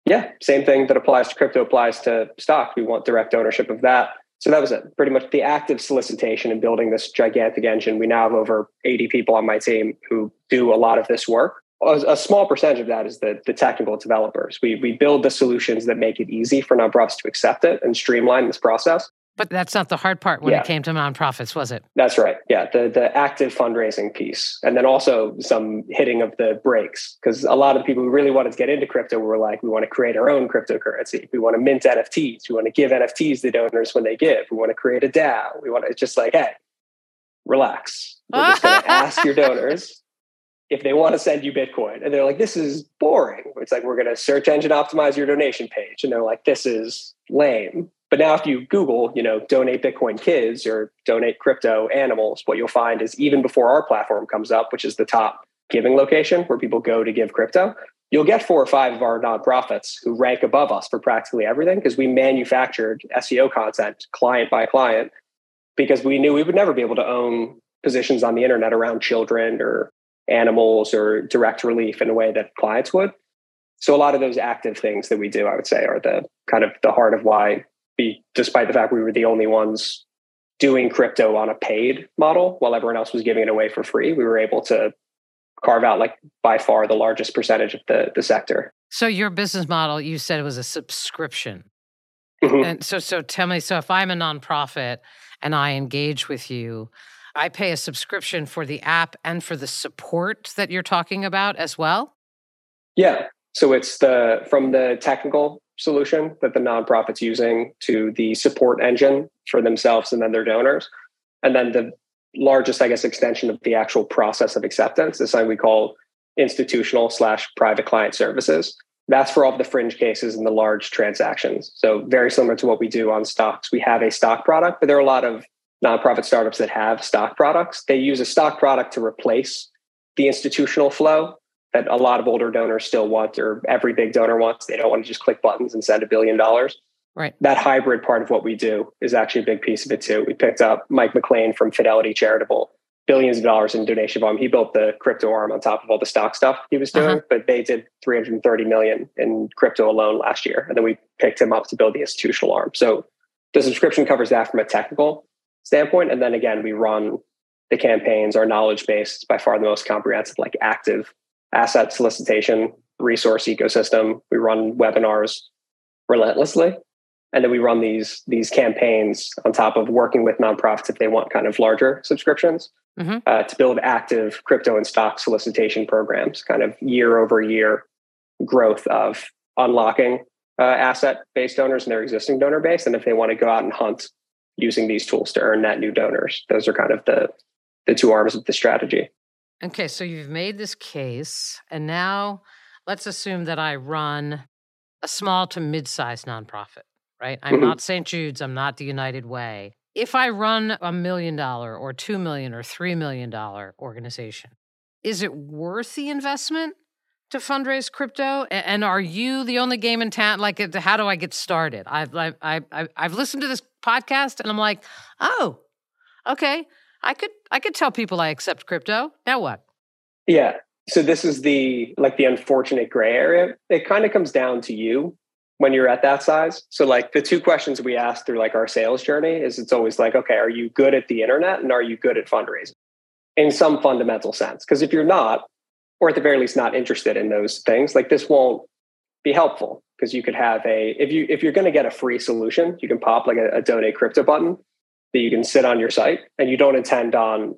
yeah, same thing that applies to crypto applies to stock. We want direct ownership of that. So that was it. Pretty much the active solicitation and building this gigantic engine. We now have over 80 people on my team who do a lot of this work. A, small percentage of that is the, the technical developers. We, we build the solutions that make it easy for nonprofits to accept it and streamline this process. But that's not the hard part when Yeah. it came to nonprofits, was it? That's right. Yeah, the the active fundraising piece, and then also some hitting of the brakes because a lot of people who really wanted to get into crypto were like, we want to create our own cryptocurrency. We want to mint NFTs. We want to give NFTs to donors when they give. We want to create a DAO. We want to. It's just like, hey, relax. We're just going [LAUGHS] to ask your donors if they want to send you Bitcoin, and they're like, this is boring. It's like we're going to search engine optimize your donation page, and they're like, this is lame. But now, if you Google, you know, donate Bitcoin kids or donate crypto animals, what you'll find is even before our platform comes up, which is the top giving location where people go to give crypto, you'll get four or five of our nonprofits who rank above us for practically everything because we manufactured SEO content client by client because we knew we would never be able to own positions on the internet around children or animals or direct relief in a way that clients would. So a lot of those active things that we do, I would say, are the kind of the heart of why we, despite the fact we were the only ones doing crypto on a paid model while everyone else was giving it away for free, we were able to carve out like by far the largest percentage of the the sector. So your business model, you said it was a subscription. Mhm. And so so tell me, so if I'm a nonprofit and I engage with you, I pay a subscription for the app and for the support that you're talking about as well? Yeah. So it's the from the technical solution that the nonprofit's using to the support engine for themselves and then their donors. And then the largest, I guess, extension of the actual process of acceptance is something we call institutional slash private client services. That's for all of the fringe cases and the large transactions. So very similar to what we do on stocks. We have a stock product, but there are a lot of nonprofit startups that have stock products. They use a stock product to replace the institutional flow that a lot of older donors still want, or every big donor wants. They don't want to just click buttons and send a billion dollars. Right. That hybrid part of what we do is actually a big piece of it too. We picked up Mike McLean from Fidelity Charitable, billions of dollars in donation volume. He built the crypto arm on top of all the stock stuff he was doing, Uh-huh. but they did 330 million in crypto alone last year. And then we picked him up to build the institutional arm. So the subscription covers that from a technical standpoint. And then again, we run the campaigns, our knowledge base is by far the most comprehensive, like active asset solicitation resource ecosystem. We run webinars relentlessly. And then we run these these campaigns on top of working with nonprofits if they want kind of larger subscriptions Mhm. uh, to build active crypto and stock solicitation programs, kind of year over year growth of unlocking uh, asset based donors in their existing donor base. And if they want to go out and hunt using these tools to earn net new donors, those are kind of the the two arms of the strategy. Okay, so you've made this case, and now let's assume that I run a small to mid sized nonprofit, right? I'm Mhm. not St. Jude's, I'm not the United Way. If I run a million dollar or two million or three million dollar organization, is it worth the investment to fundraise crypto? And are you the only game in town? Like, how do I get started? I've I've I've, I've- I've listened to this podcast, and I'm like, oh, okay, I could I could tell people I accept crypto. Now what? Yeah. So this is the like the unfortunate gray area. It kind of comes down to you when you're at that size. So like the two questions we ask through like our sales journey is it's always like, okay, are you good at the internet and are you good at fundraising in some fundamental sense? Because if you're not, or at the very least not interested in those things, like this won't be helpful because you could have a if you if you're going to get a free solution, you can pop like a, a donate crypto button that you can sit on your site and you don't intend on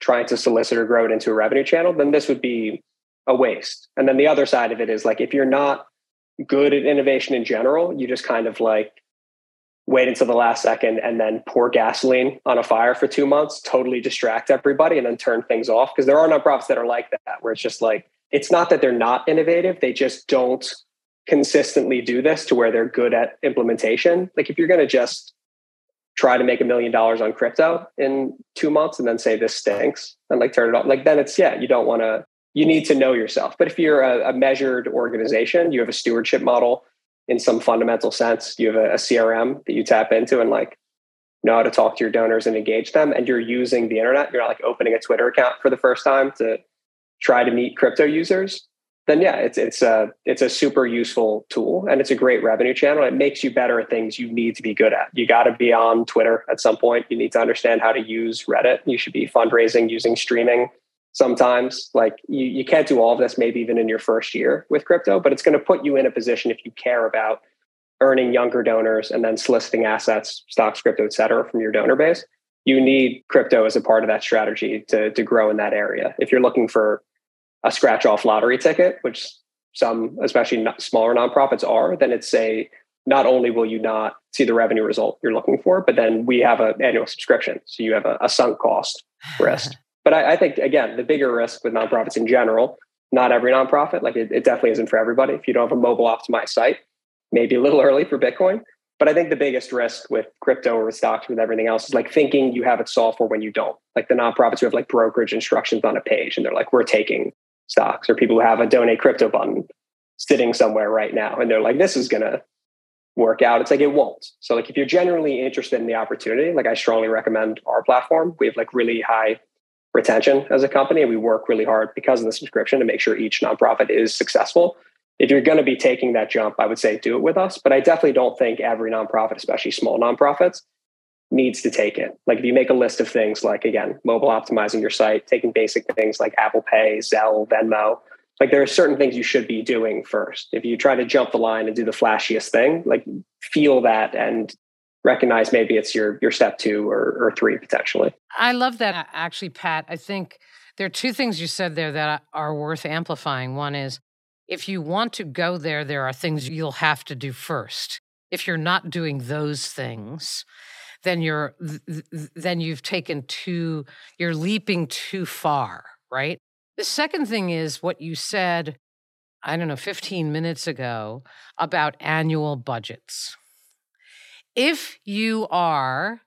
trying to solicit or grow it into a revenue channel, then this would be a waste. And then the other side of it is like if you're not good at innovation in general, you just kind of like wait until the last second and then pour gasoline on a fire for two months, totally distract everybody, and then turn things off. Because there are nonprofits that are like that, where it's just like, it's not that they're not innovative, they just don't consistently do this to where they're good at implementation. Like if you're going to just try to make a million dollars on crypto in two months and then say this stinks and like turn it off, like then it's, yeah, you don't want to you need to know yourself. But if you're a, a, measured organization, you have a stewardship model in some fundamental sense, you have a, a, CRM that you tap into and like know how to talk to your donors and engage them, and you're using the internet, you're not like opening a Twitter account for the first time to try to meet crypto users, then yeah, it's it's a it's a super useful tool and it's a great revenue channel. It makes you better at things you need to be good at. You got to be on Twitter at some point. You need to understand how to use Reddit. You should be fundraising using streaming sometimes like you, you can't do all of this maybe even in your first year with crypto but it's going to put you in a position if you care about earning younger donors and then soliciting assets stocks crypto et cetera from your donor base you need crypto as a part of that strategy to, to grow in that area if you're looking for a scratch off lottery ticket which some especially not smaller nonprofits are then it's a not only will you not see the revenue result you're looking for but then we have an annual subscription so you have a, a sunk cost [SIGHS] risk But I, I, think again, the bigger risk with nonprofits in general, not every nonprofit, like it, it definitely isn't for everybody. If you don't have a mobile optimized site, maybe a little early for Bitcoin. But I think the biggest risk with crypto or with stocks, with everything else, is like thinking you have it solved for when you don't. Like the nonprofits who have like brokerage instructions on a page, and they're like, "We're taking stocks," or people who have a donate crypto button sitting somewhere right now, and they're like, "This is gonna work out." It's like it won't. So like if you're genuinely interested in the opportunity, like I strongly recommend our platform. We have like really high retention as a company. And we work really hard because of the subscription to make sure each nonprofit is successful. If you're going to be taking that jump, I would say do it with us. But I definitely don't think every nonprofit, especially small nonprofits, needs to take it. Like if you make a list of things like, again, mobile optimizing your site, taking basic things like Apple Pay, Zelle, Venmo, like there are certain things you should be doing first. If you try to jump the line and do the flashiest thing, like feel that and recognize maybe it's your your step two or, or three potentially. I love that actually, Pat. I think there are two things you said there that are worth amplifying. One is if you want to go there, there are things you'll have to do first. If you're not doing those things, then you're then you've taken too you're leaping too far, right? The second thing is what you said I don't know 15 minutes ago about annual budgets if you are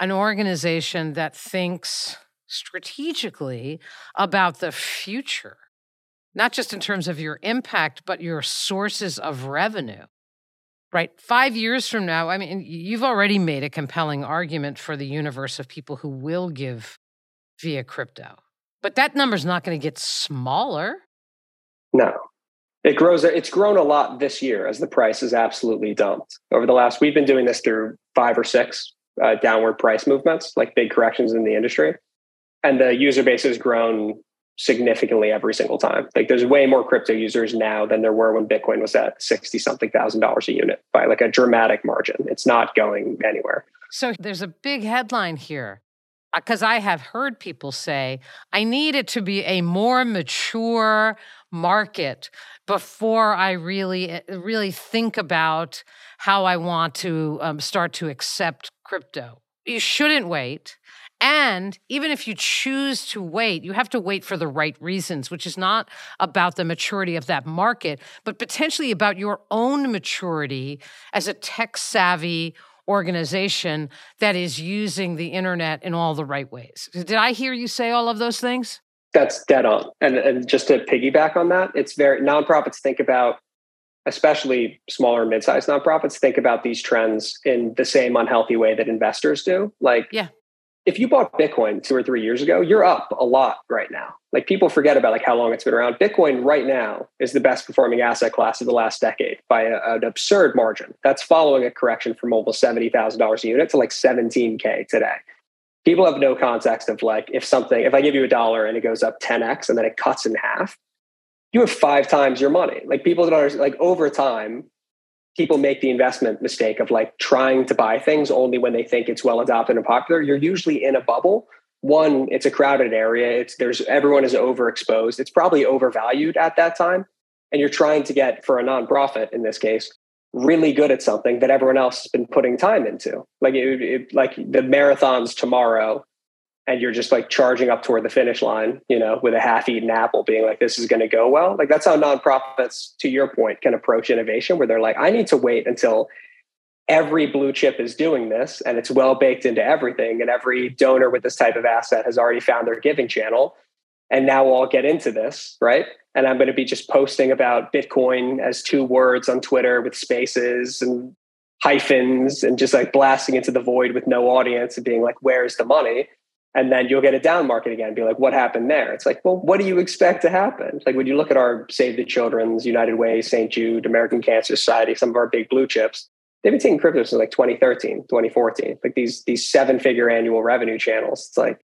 an organization that thinks strategically about the future, not just in terms of your impact, but your sources of revenue, right? Five years from now, I mean, you've already made a compelling argument for the universe of people who will give via crypto, but that number's not going to get smaller. No, it grows it's grown a lot this year as the price is absolutely dumped over the last we've been doing this through five or six uh, downward price movements like big corrections in the industry and the user base has grown significantly every single time like there's way more crypto users now than there were when bitcoin was at 60 something thousand dollars a unit by like a dramatic margin it's not going anywhere so there's a big headline here because I have heard people say, I need it to be a more mature market before I really, eh, really think about how I want to um, start to accept crypto. You shouldn't wait. And even if you choose to wait, you have to wait for the right reasons, which is not about the maturity of that market, but potentially about your own maturity as a tech savvy organization that is using the internet in all the right ways. Did I hear you say all of those things? That's dead on. And, and just to piggyback on that, it's very nonprofits think about, especially smaller mid-sized nonprofits, think about these trends in the same unhealthy way that investors do. Like, yeah. If you bought Bitcoin two or three years ago, you're up a lot right now. Like people forget about like how long it's been around. Bitcoin right now is the best performing asset class of the last decade by a, an absurd margin. That's following a correction from almost seventy thousand dollars a unit to like seventeen k today. People have no context of like if something if I give you a dollar and it goes up ten x and then it cuts in half, you have five times your money. Like people don't understand. Like over time, people make the investment mistake of like trying to buy things only when they think it's well adopted and popular. You're usually in a bubble. One it's a crowded area. It's there's everyone is overexposed. It's probably overvalued at that time. And you're trying to get for a nonprofit in this case really good at something that everyone else has been putting time into. Like it, it like the marathons tomorrow and you're just like charging up toward the finish line, you know, with a half-eaten apple, being like, "This is going to go well." Like that's how nonprofits, to your point, can approach innovation, where they're like, "I need to wait until every blue chip is doing this, and it's well baked into everything, and every donor with this type of asset has already found their giving channel, and now I'll get into this, right?" And I'm going to be just posting about Bitcoin as two words on Twitter with spaces and hyphens and just like blasting into the void with no audience and being like, "Where's the money?" And then you'll get a down market again and be like what happened there? It's like well what do you expect to happen? Like when you look at our save the children's united way st jude american cancer society some of our big blue chips? They've been taking crypto since like 2013 2014 like these these seven figure annual revenue channels it's like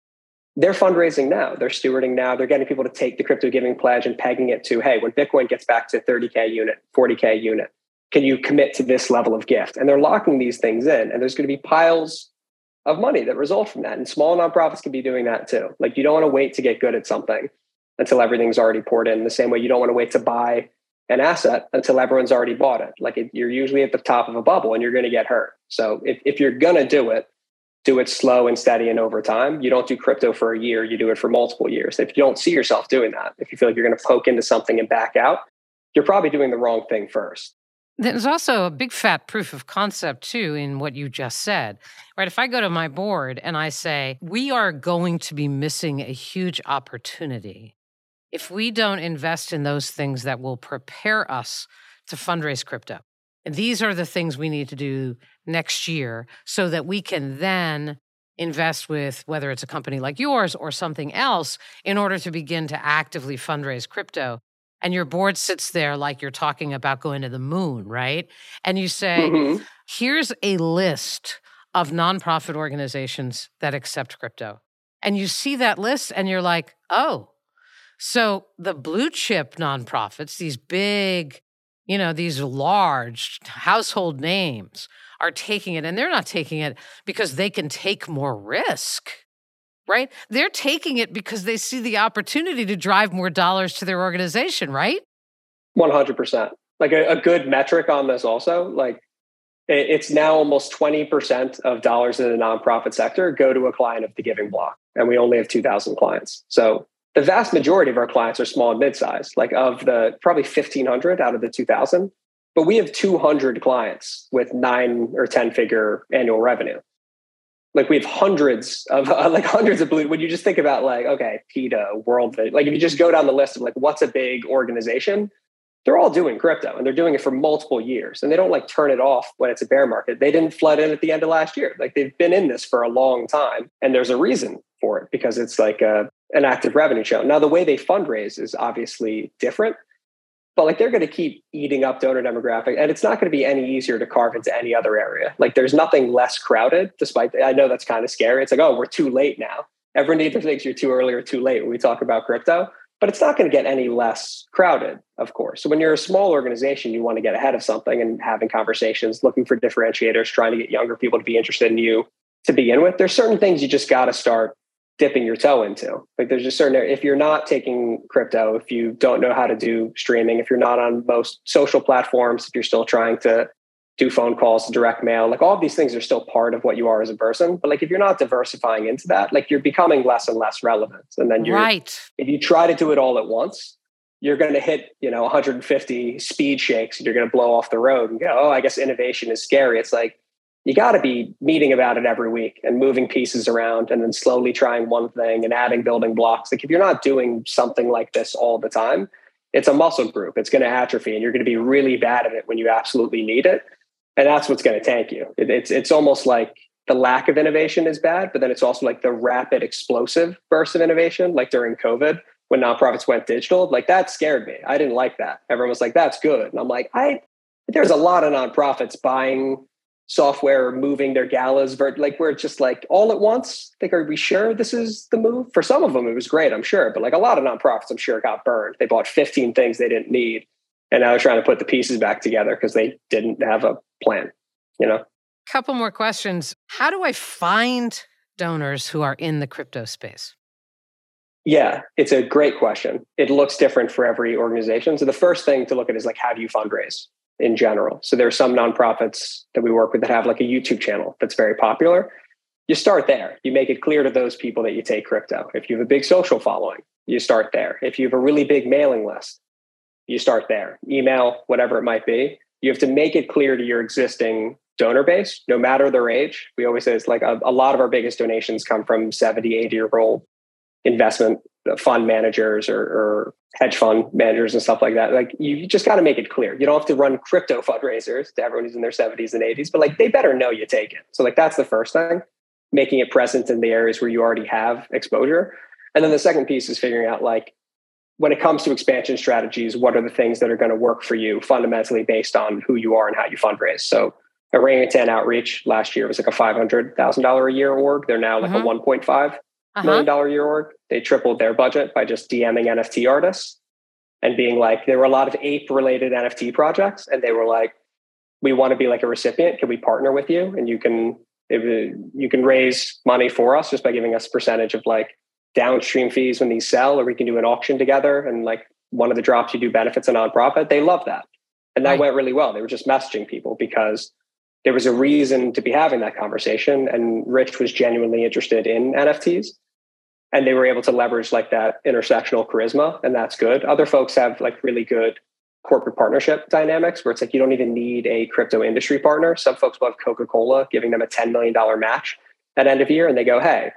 they're fundraising now. They're stewarding now. They're getting people to take the crypto giving pledge and pegging it to hey when bitcoin gets back to 30k unit 40k unit can you commit to this level of gift? And they're locking these things in and there's going to be piles of money that result from that. And small nonprofits can be doing that too. Like you don't want to wait to get good at something until everything's already poured in. The same way you don't want to wait to buy an asset until everyone's already bought it. Like it, you're usually at the top of a bubble and you're going to get hurt. So if, if you're going to do it, do it slow and steady and over time. You don't do crypto for a year, you do it for multiple years. If you don't see yourself doing that, if you feel like you're going to poke into something and back out, you're probably doing the wrong thing first. There's also a big fat proof of concept too in what you just said. Right? If I go to my board and I say, "We are going to be missing a huge opportunity if we don't invest in those things that will prepare us to fundraise crypto." And these are the things we need to do next year so that we can then invest with whether it's a company like yours or something else in order to begin to actively fundraise crypto and your board sits there like you're talking about going to the moon, right? And you say, mm-hmm. here's a list of nonprofit organizations that accept crypto. And you see that list and you're like, oh, so the blue chip nonprofits, these big, you know, these large household names are taking it, and they're not taking it because they can take more risk right? They're taking it because they see the opportunity to drive more dollars to their organization, right? 100%. Like a, a good metric on this also, like it's now almost 20% of dollars in the nonprofit sector go to a client of the giving block. And we only have 2,000 clients. So the vast majority of our clients are small and mid-sized, like of the probably 1,500 out of the 2,000. But we have 200 clients with nine or 10 figure annual revenue like we have hundreds of uh, [LAUGHS] like hundreds of blue when you just think about like okay PETA world like if you just go down the list of like what's a big organization they're all doing crypto and they're doing it for multiple years and they don't like turn it off when it's a bear market. They didn't flood in at the end of last year. Like they've been in this for a long time and there's a reason for it because it's like a, an active revenue channel now the way they fundraise is obviously different but like they're going to keep eating up donor demographic and it's not going to be any easier to carve into any other area. Like there's nothing less crowded despite i know that's kind of scary. It's like oh we're too late now. Everyone either thinks you're too early or too late when we talk about crypto but it's not going to get any less crowded of course. So when you're a small organization you want to get ahead of something and having conversations looking for differentiators trying to get younger people to be interested in you to begin with. There's certain things you just got to start dipping your toe into. Like there's a certain if you're not taking crypto, if you don't know how to do streaming, if you're not on most social platforms, if you're still trying to do phone calls, direct mail, like all of these things are still part of what you are as a person. But like if you're not diversifying into that, like you're becoming less and less relevant. And then you're right. If you try to do it all at once, you're going to hit, you know, 150 speed shakes and you're going to blow off the road and go, oh, I guess innovation is scary. It's like you got to be meeting about it every week and moving pieces around and then slowly trying one thing and adding building blocks. Like if you're not doing something like this all the time, it's a muscle group. It's going to atrophy and you're going to be really bad at it when you absolutely need it. And that's what's going to tank you. It, it's, it's almost like the lack of innovation is bad, but then it's also like the rapid explosive burst of innovation, like during COVID when nonprofits went digital. Like that scared me. I didn't like that. Everyone was like, that's good. And I'm like, I there's a lot of nonprofits buying software moving their galas like where it's just like all at once like are we sure this is the move? For some of them it was great i'm sure but like a lot of nonprofits i'm sure got burned. They bought 15 things they didn't need and now they're trying to put the pieces back together because they didn't have a plan you know? Couple more questions. How do i find donors who are in the crypto space? Yeah it's a great question. It looks different for every organization. So the first thing to look at is like how do you fundraise in general. So there are some nonprofits that we work with that have like a YouTube channel that's very popular. You start there. You make it clear to those people that you take crypto. If you have a big social following, you start there. If you have a really big mailing list, you start there. Email, whatever it might be. You have to make it clear to your existing donor base, no matter their age. We always say it's like a, a lot of our biggest donations come from 70, 80 year old investment fund managers or, or hedge fund managers and stuff like that. Like you just got to make it clear. You don't have to run crypto fundraisers to everyone who's in their 70s and 80s, but like they better know you take it. So like that's the first thing, making it present in the areas where you already have exposure. And then the second piece is figuring out like when it comes to expansion strategies, what are the things that are going to work for you fundamentally based on who you are and how you fundraise. So Orangutan Outreach last year was like a $500,000 a year org. They're now like mm-hmm. a 1.5 uh-huh. million dollar year org. They tripled their budget by just DMing NFT artists and being like, there were a lot of ape related NFT projects. And they were like, we want to be like a recipient. Can we partner with you? And you can, you can raise money for us just by giving us a percentage of like downstream fees when these sell, or we can do an auction together. And like one of the drops you do benefits a nonprofit. They love that. And that right. went really well. They were just messaging people because there was a reason to be having that conversation. And Rich was genuinely interested in NFTs. And they were able to leverage like that intersectional charisma, and that's good. Other folks have like really good corporate partnership dynamics where it's like you don't even need a crypto industry partner. Some folks will have Coca Cola giving them a $10 million match at end of year, and they go, hey,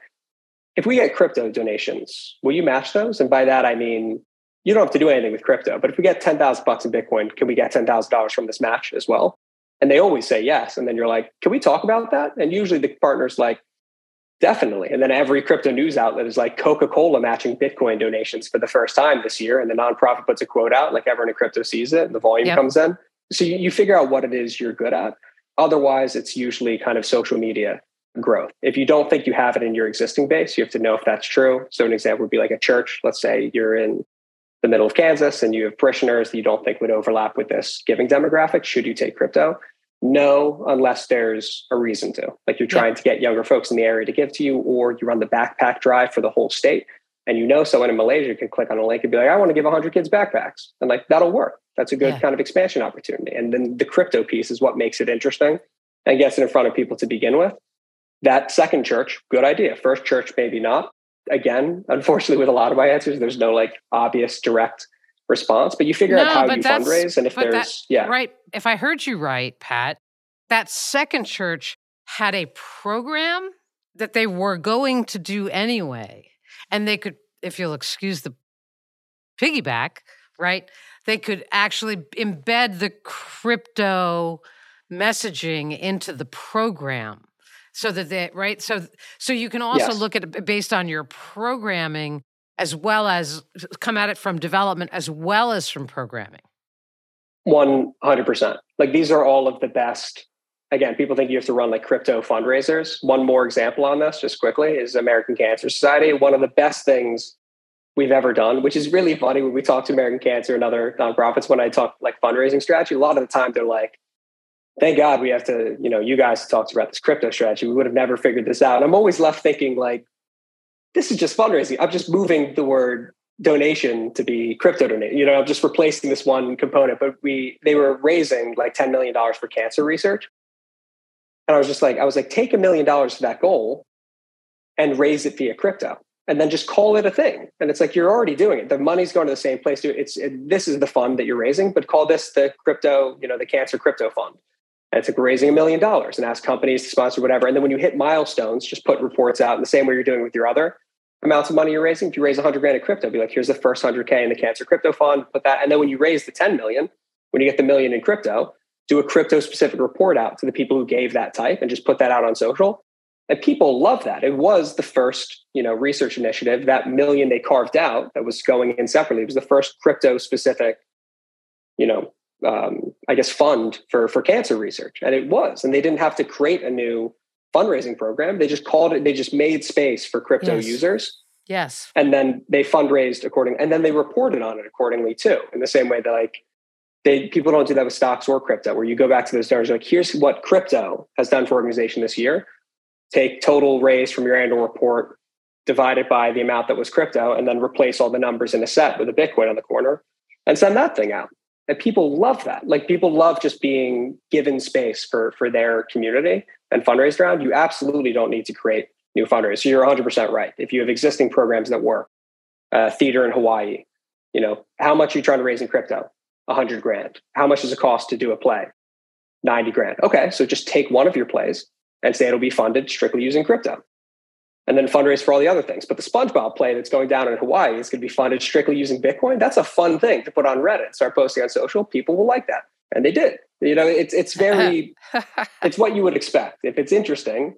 if we get crypto donations, will you match those? And by that, I mean, you don't have to do anything with crypto, but if we get 10,000 bucks in Bitcoin, can we get $10,000 from this match as well? And they always say yes. And then you're like, can we talk about that? And usually the partner's like, definitely. And then every crypto news outlet is like Coca Cola matching Bitcoin donations for the first time this year. And the nonprofit puts a quote out, like everyone in crypto sees it, and the volume yep. comes in. So you, you figure out what it is you're good at. Otherwise, it's usually kind of social media growth. If you don't think you have it in your existing base, you have to know if that's true. So an example would be like a church. Let's say you're in the middle of Kansas and you have parishioners that you don't think would overlap with this giving demographic. Should you take crypto? No, unless there's a reason to. Like you're trying yeah. to get younger folks in the area to give to you, or you run the backpack drive for the whole state. And you know someone in Malaysia can click on a link and be like, I want to give 100 kids backpacks. And like, that'll work. That's a good yeah. kind of expansion opportunity. And then the crypto piece is what makes it interesting and gets it in front of people to begin with. That second church, good idea. First church, maybe not. Again, unfortunately, with a lot of my answers, there's no like obvious direct response, but you figure no, out how you fundraise and if there's that, yeah. Right. If I heard you right, Pat, that second church had a program that they were going to do anyway. And they could, if you'll excuse the piggyback, right? They could actually embed the crypto messaging into the program so that they right so so you can also yes. look at it based on your programming as well as come at it from development as well as from programming. 100% like these are all of the best again people think you have to run like crypto fundraisers. One more example on this just quickly is american cancer society. One of the best things we've ever done which is really funny when we talk to american cancer and other nonprofits when i talk like fundraising strategy a lot of the time they're like thank god we have to you know you guys talked about this crypto strategy. We would have never figured this out. And i'm always left thinking like this is just fundraising. I'm just moving the word donation to be crypto donate. You know, I'm just replacing this one component. But we they were raising like $10 million for cancer research. And I was just like, I was like, take a million dollars for that goal and raise it via crypto. And then just call it a thing. And it's like you're already doing it. The money's going to the same place. It's it, this is the fund that you're raising, but call this the crypto, you know, the cancer crypto fund. And it's like raising a million dollars and ask companies to sponsor whatever. And then when you hit milestones, just put reports out in the same way you're doing with your other amounts of money you're raising. If you raise 100 grand in crypto, be like, here's the first 100K in the cancer crypto fund, put that. And then when you raise the 10 million, when you get the million in crypto, do a crypto specific report out to the people who gave that type and just put that out on social. And people love that. It was the first, you know, research initiative. That million they carved out that was going in separately It was the first crypto specific, you know, um, I guess fund for for cancer research, and it was. And they didn't have to create a new fundraising program. They just called it. They just made space for crypto Yes. users, Yes. and then they fundraised according, and then they reported on it accordingly too. In the same way that like they people don't do that with stocks or crypto, where you go back to those donors, like here's what crypto has done for organization this year. Take total raise from your annual report, divide it by the amount that was crypto, and then replace all the numbers in a set with a Bitcoin on the corner, and send that thing out. And people love that. Like people love just being given space for for their community and fundraised around. You absolutely don't need to create new fundraisers. So you're 100% right. If you have existing programs that work, uh, theater in Hawaii, you know, how much are you trying to raise in crypto? 100 grand. How much does it cost to do a play? 90 grand. Okay, so just take one of your plays and say it'll be funded strictly using crypto. And then fundraise for all the other things. But the SpongeBob play that's going down in Hawaii is going to be funded strictly using Bitcoin. That's a fun thing to put on Reddit, start posting on social. People will like that. And they did. You know, it's it's very [LAUGHS] it's what you would expect. If it's interesting,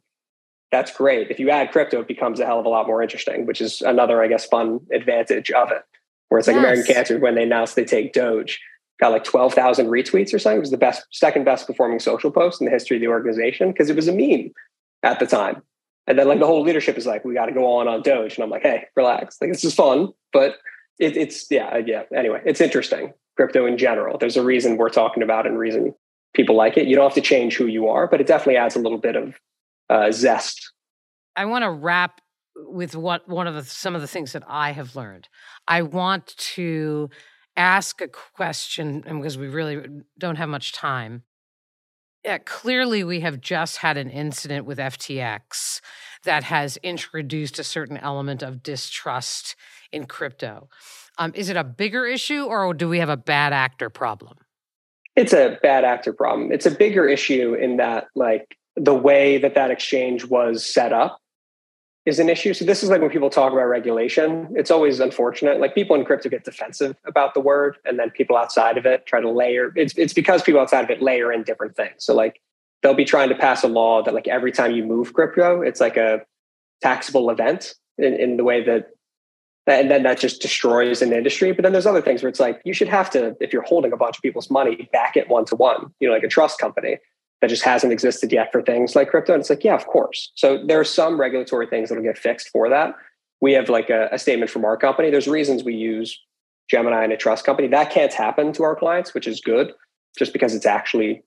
that's great. If you add crypto, it becomes a hell of a lot more interesting, which is another, I guess, fun advantage of it. Where it's like American Cancer when they announced they take Doge, got like 12,000 retweets or something. It was the best, second best performing social post in the history of the organization because it was a meme at the time. And then like the whole leadership is like, we got to go on on Doge. And I'm like, hey, relax. Like this is fun, but it, it's, yeah, yeah. Anyway, it's interesting. Crypto in general. There's a reason we're talking about and reason people like it. You don't have to change who you are, but it definitely adds a little bit of uh, zest. I want to wrap with what one of the some of the things that I have learned. I want to ask a question, and because we really don't have much time. Yeah, clearly we have just had an incident with FTX that has introduced a certain element of distrust in crypto. Um, is it a bigger issue, or do we have a bad actor problem? It's a bad actor problem. It's a bigger issue in that, like, the way that that exchange was set up is an issue. So this is like when people talk about regulation, it's always unfortunate. Like people in crypto get defensive about the word, and then people outside of it try to layer. It's it's because people outside of it layer in different things. So like they'll be trying to pass a law that like every time you move crypto, it's like a taxable event in, in the way that and then that just destroys an industry. But then there's other things where it's like you should have to, if you're holding a bunch of people's money, back it one to one, you know, like a trust company that just hasn't existed yet for things like crypto. And it's like, yeah, of course. So there are some regulatory things that'll get fixed for that. We have like a, a statement from our company. There's reasons we use Gemini and a trust company. That can't happen to our clients, which is good, just because it's actually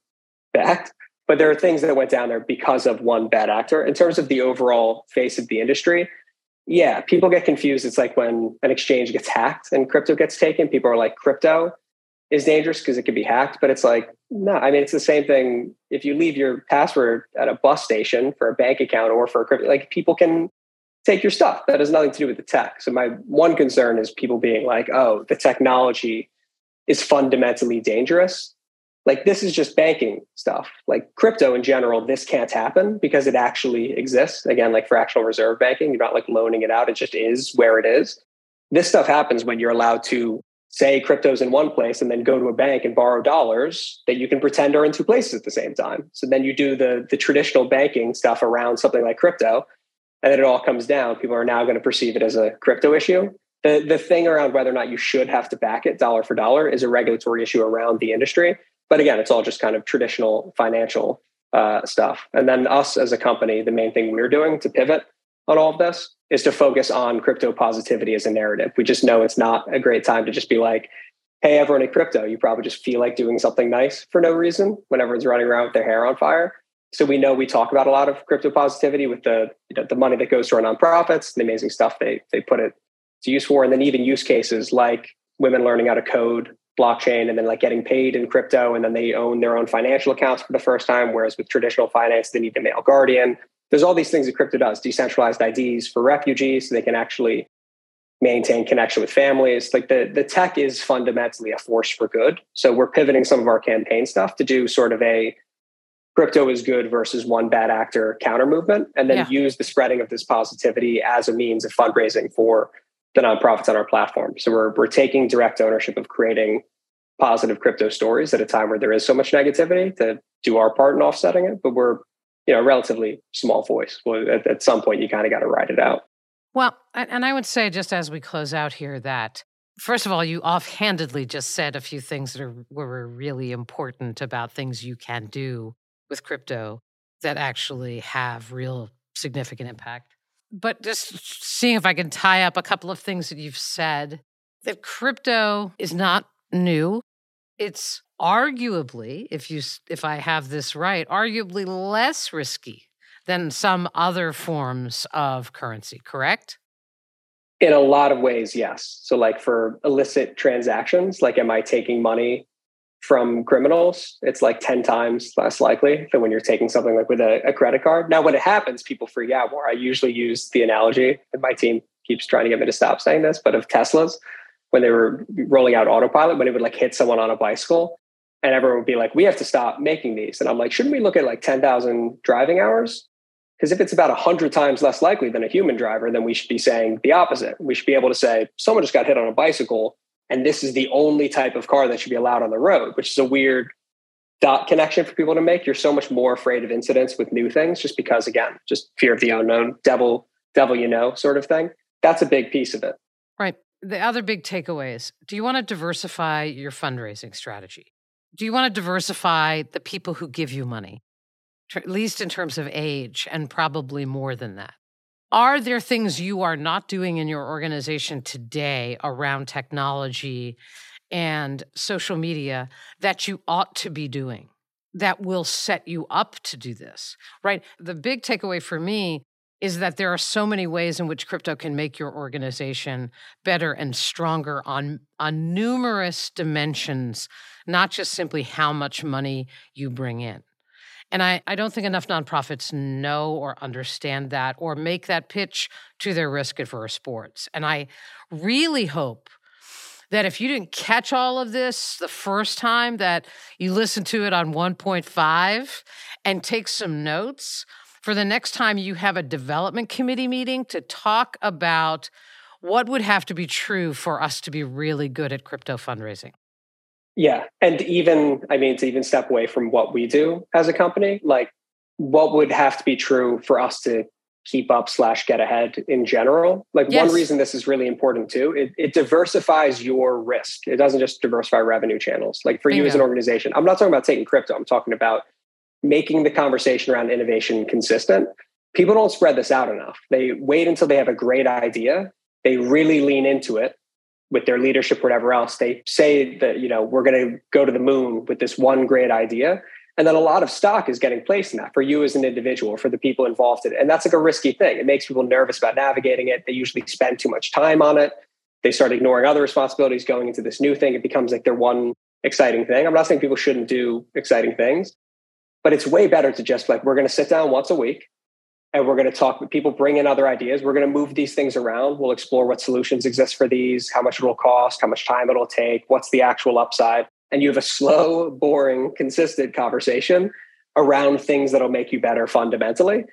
backed. But there are things that went down there because of one bad actor. In terms of the overall face of the industry, yeah, people get confused. It's like when an exchange gets hacked and crypto gets taken, people are like, crypto is dangerous because it can be hacked. But it's like, no, I mean, it's the same thing. If you leave your password at a bus station for a bank account or for a crypto, like people can take your stuff. That has nothing to do with the tech. So my one concern is people being like, oh, the technology is fundamentally dangerous. Like this is just banking stuff. Like crypto in general, this can't happen because it actually exists. Again, like fractional reserve banking, you're not like loaning it out. It just is where it is. This stuff happens when you're allowed to say crypto's in one place and then go to a bank and borrow dollars that you can pretend are in two places at the same time. So then you do the the traditional banking stuff around something like crypto, and then it all comes down. People are now going to perceive it as a crypto issue. The the thing around whether or not you should have to back it dollar for dollar is a regulatory issue around the industry. But again, it's all just kind of traditional financial uh, stuff. And then us as a company, the main thing we're doing to pivot on all of this is to focus on crypto positivity as a narrative. We just know it's not a great time to just be like, hey, everyone in crypto, you probably just feel like doing something nice for no reason when everyone's running around with their hair on fire. So we know we talk about a lot of crypto positivity with the you know, the money that goes to our nonprofits, the amazing stuff they they put it to use for, and then even use cases like women learning how to code blockchain and then like getting paid in crypto and then they own their own financial accounts for the first time whereas with traditional finance they need the male guardian there's all these things that crypto does decentralized ids for refugees so they can actually maintain connection with families like the the tech is fundamentally a force for good so we're pivoting some of our campaign stuff to do sort of a crypto is good versus one bad actor counter movement and then Yeah. use the spreading of this positivity as a means of fundraising for the nonprofits on our platform. So we're we're taking direct ownership of creating positive crypto stories at a time where there is so much negativity to do our part in offsetting it. But we're you know, relatively small voice. Well, at, at some point, you kind of got to write it out. Well, and I would say, just as we close out here, that first of all, you offhandedly just said a few things that are, were really important about things you can do with crypto that actually have real significant impact. But just seeing if I can tie up a couple of things that you've said that crypto is not new. It's arguably, if you if I have this right, arguably less risky than some other forms of currency, correct? In a lot of ways, yes. So like for illicit transactions, like am I taking money from criminals? It's like 10 times less likely than when you're taking something like with a, a credit card. Now, when it happens, people freak out more. I usually use the analogy, and my team keeps trying to get me to stop saying this, but of Teslas when they were rolling out autopilot, when it would like hit someone on a bicycle, and everyone would be like, "We have to stop making these." And I'm like, "Shouldn't we look at like 10,000 driving hours?" Because if it's about 100 times less likely than a human driver, then we should be saying the opposite. We should be able to say, someone just got hit on a bicycle, and this is the only type of car that should be allowed on the road, which is a weird dot connection for people to make. You're so much more afraid of incidents with new things just because, again, just fear of the unknown, devil, devil you know, sort of thing. That's a big piece of it. Right. The other big takeaway is do you want to diversify your fundraising strategy? Do you want to diversify the people who give you money? at least in terms of age, and probably more than that. Are there things you are not doing in your organization today around technology and social media that you ought to be doing that will set you up to do this? Right? The big takeaway for me is that there are so many ways in which crypto can make your organization better and stronger on on numerous dimensions, not just simply how much money you bring in. And I, I don't think enough nonprofits know or understand that or make that pitch to their risk adverse sports. And I really hope that if you didn't catch all of this the first time, that you listen to it on 1.5 and take some notes for the next time you have a development committee meeting to talk about what would have to be true for us to be really good at crypto fundraising. Yeah. And even, I mean, to even step away from what we do as a company, like what would have to be true for us to keep up slash get ahead in general? Like yes. one reason this is really important too, it, it, diversifies your risk. It doesn't just diversify revenue channels. Like for Bingo. you as an organization, I'm not talking about taking crypto. I'm talking about making the conversation around innovation consistent. People don't spread this out enough. They wait until they have a great idea. They really lean into it with their leadership, whatever else, they say that, you know, we're going to go to the moon with this one great idea. And then a lot of stock is getting placed in that for you as an individual, for the people involved in it. And that's like a risky thing. It makes people nervous about navigating it. They usually spend too much time on it. They start ignoring other responsibilities going into this new thing. It becomes like their one exciting thing. I'm not saying people shouldn't do exciting things, but it's way better to just like, we're going to sit down once a week and we're going to talk people bring in other ideas. We're going to move these things around. We'll explore what solutions exist for these how much it will cost how much time it'll take what's the actual upside. And you have a slow [LAUGHS] boring consistent conversation around things that'll make you better fundamentally.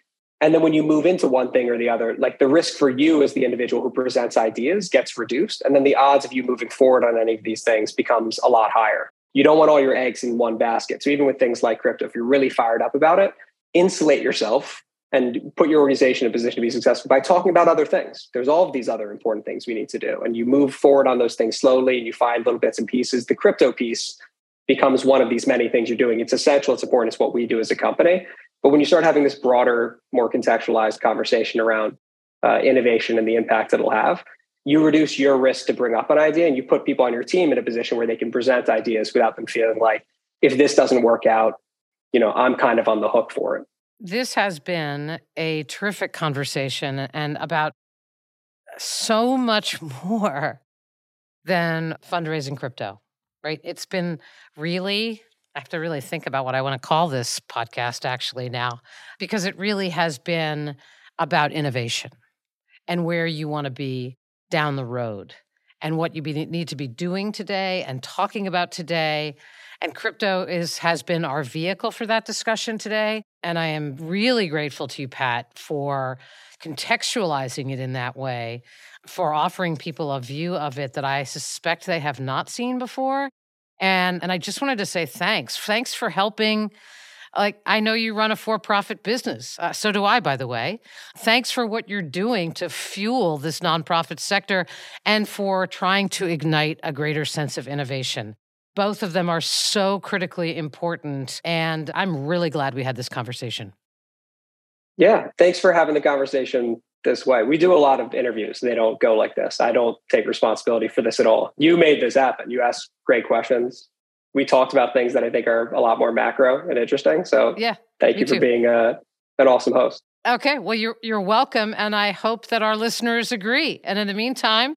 And then when you move into one thing or the other like the risk for you as the individual who presents ideas gets reduced and then the odds of you moving forward on any of these things becomes a lot higher. You don't want all your eggs in one basket. So even with things like crypto if you're really fired up about it insulate yourself and put your organization in a position to be successful by talking about other things. There's all of these other important things we need to do. And you move forward on those things slowly and you find little bits and pieces. The crypto piece becomes one of these many things you're doing. It's essential, it's important, it's what we do as a company. But when you start having this broader, more contextualized conversation around uh, innovation and the impact it'll have, you reduce your risk to bring up an idea and you put people on your team in a position where they can present ideas without them feeling like, if this doesn't work out, you know, I'm kind of on the hook for it. This has been a terrific conversation and about so much [LAUGHS] more than fundraising crypto, right? It's been really, I have to really think about what I want to call this podcast actually now, because it really has been about innovation and where you want to be down the road and what you be, need to be doing today and talking about today and crypto is has been our vehicle for that discussion today. And I am really grateful to you, Pat, for contextualizing it in that way, for offering people a view of it that I suspect they have not seen before. And and I just wanted to say thanks. Thanks for helping Like, I know you run a for profit business. Uh, so do I, by the way. Thanks for what you're doing to fuel this nonprofit sector and for trying to ignite a greater sense of innovation. Both of them are so critically important. And I'm really glad we had this conversation. Yeah. Thanks for having the conversation this way. We do a lot of interviews. They don't go like this. I don't take responsibility for this at all. You made this happen. You asked great questions. We talked about things that I think are a lot more macro and interesting. So yeah, thank you for being uh, an awesome host. Okay, well you're you're welcome, and I hope that our listeners agree. And in the meantime,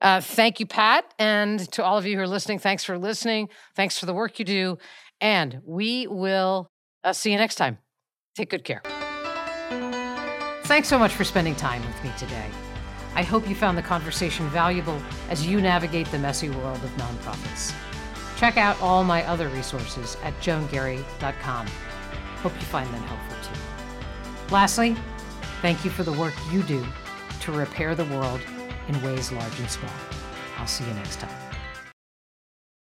uh, thank you, Pat, and to all of you who are listening. Thanks for listening. Thanks for the work you do, and we will uh, see you next time. Take good care. Thanks so much for spending time with me today. I hope you found the conversation valuable as you navigate the messy world of nonprofits. Check out all my other resources at joangarry.com. Hope you find them helpful too. Lastly, thank you for the work you do to repair the world in ways large and small. I'll see you next time.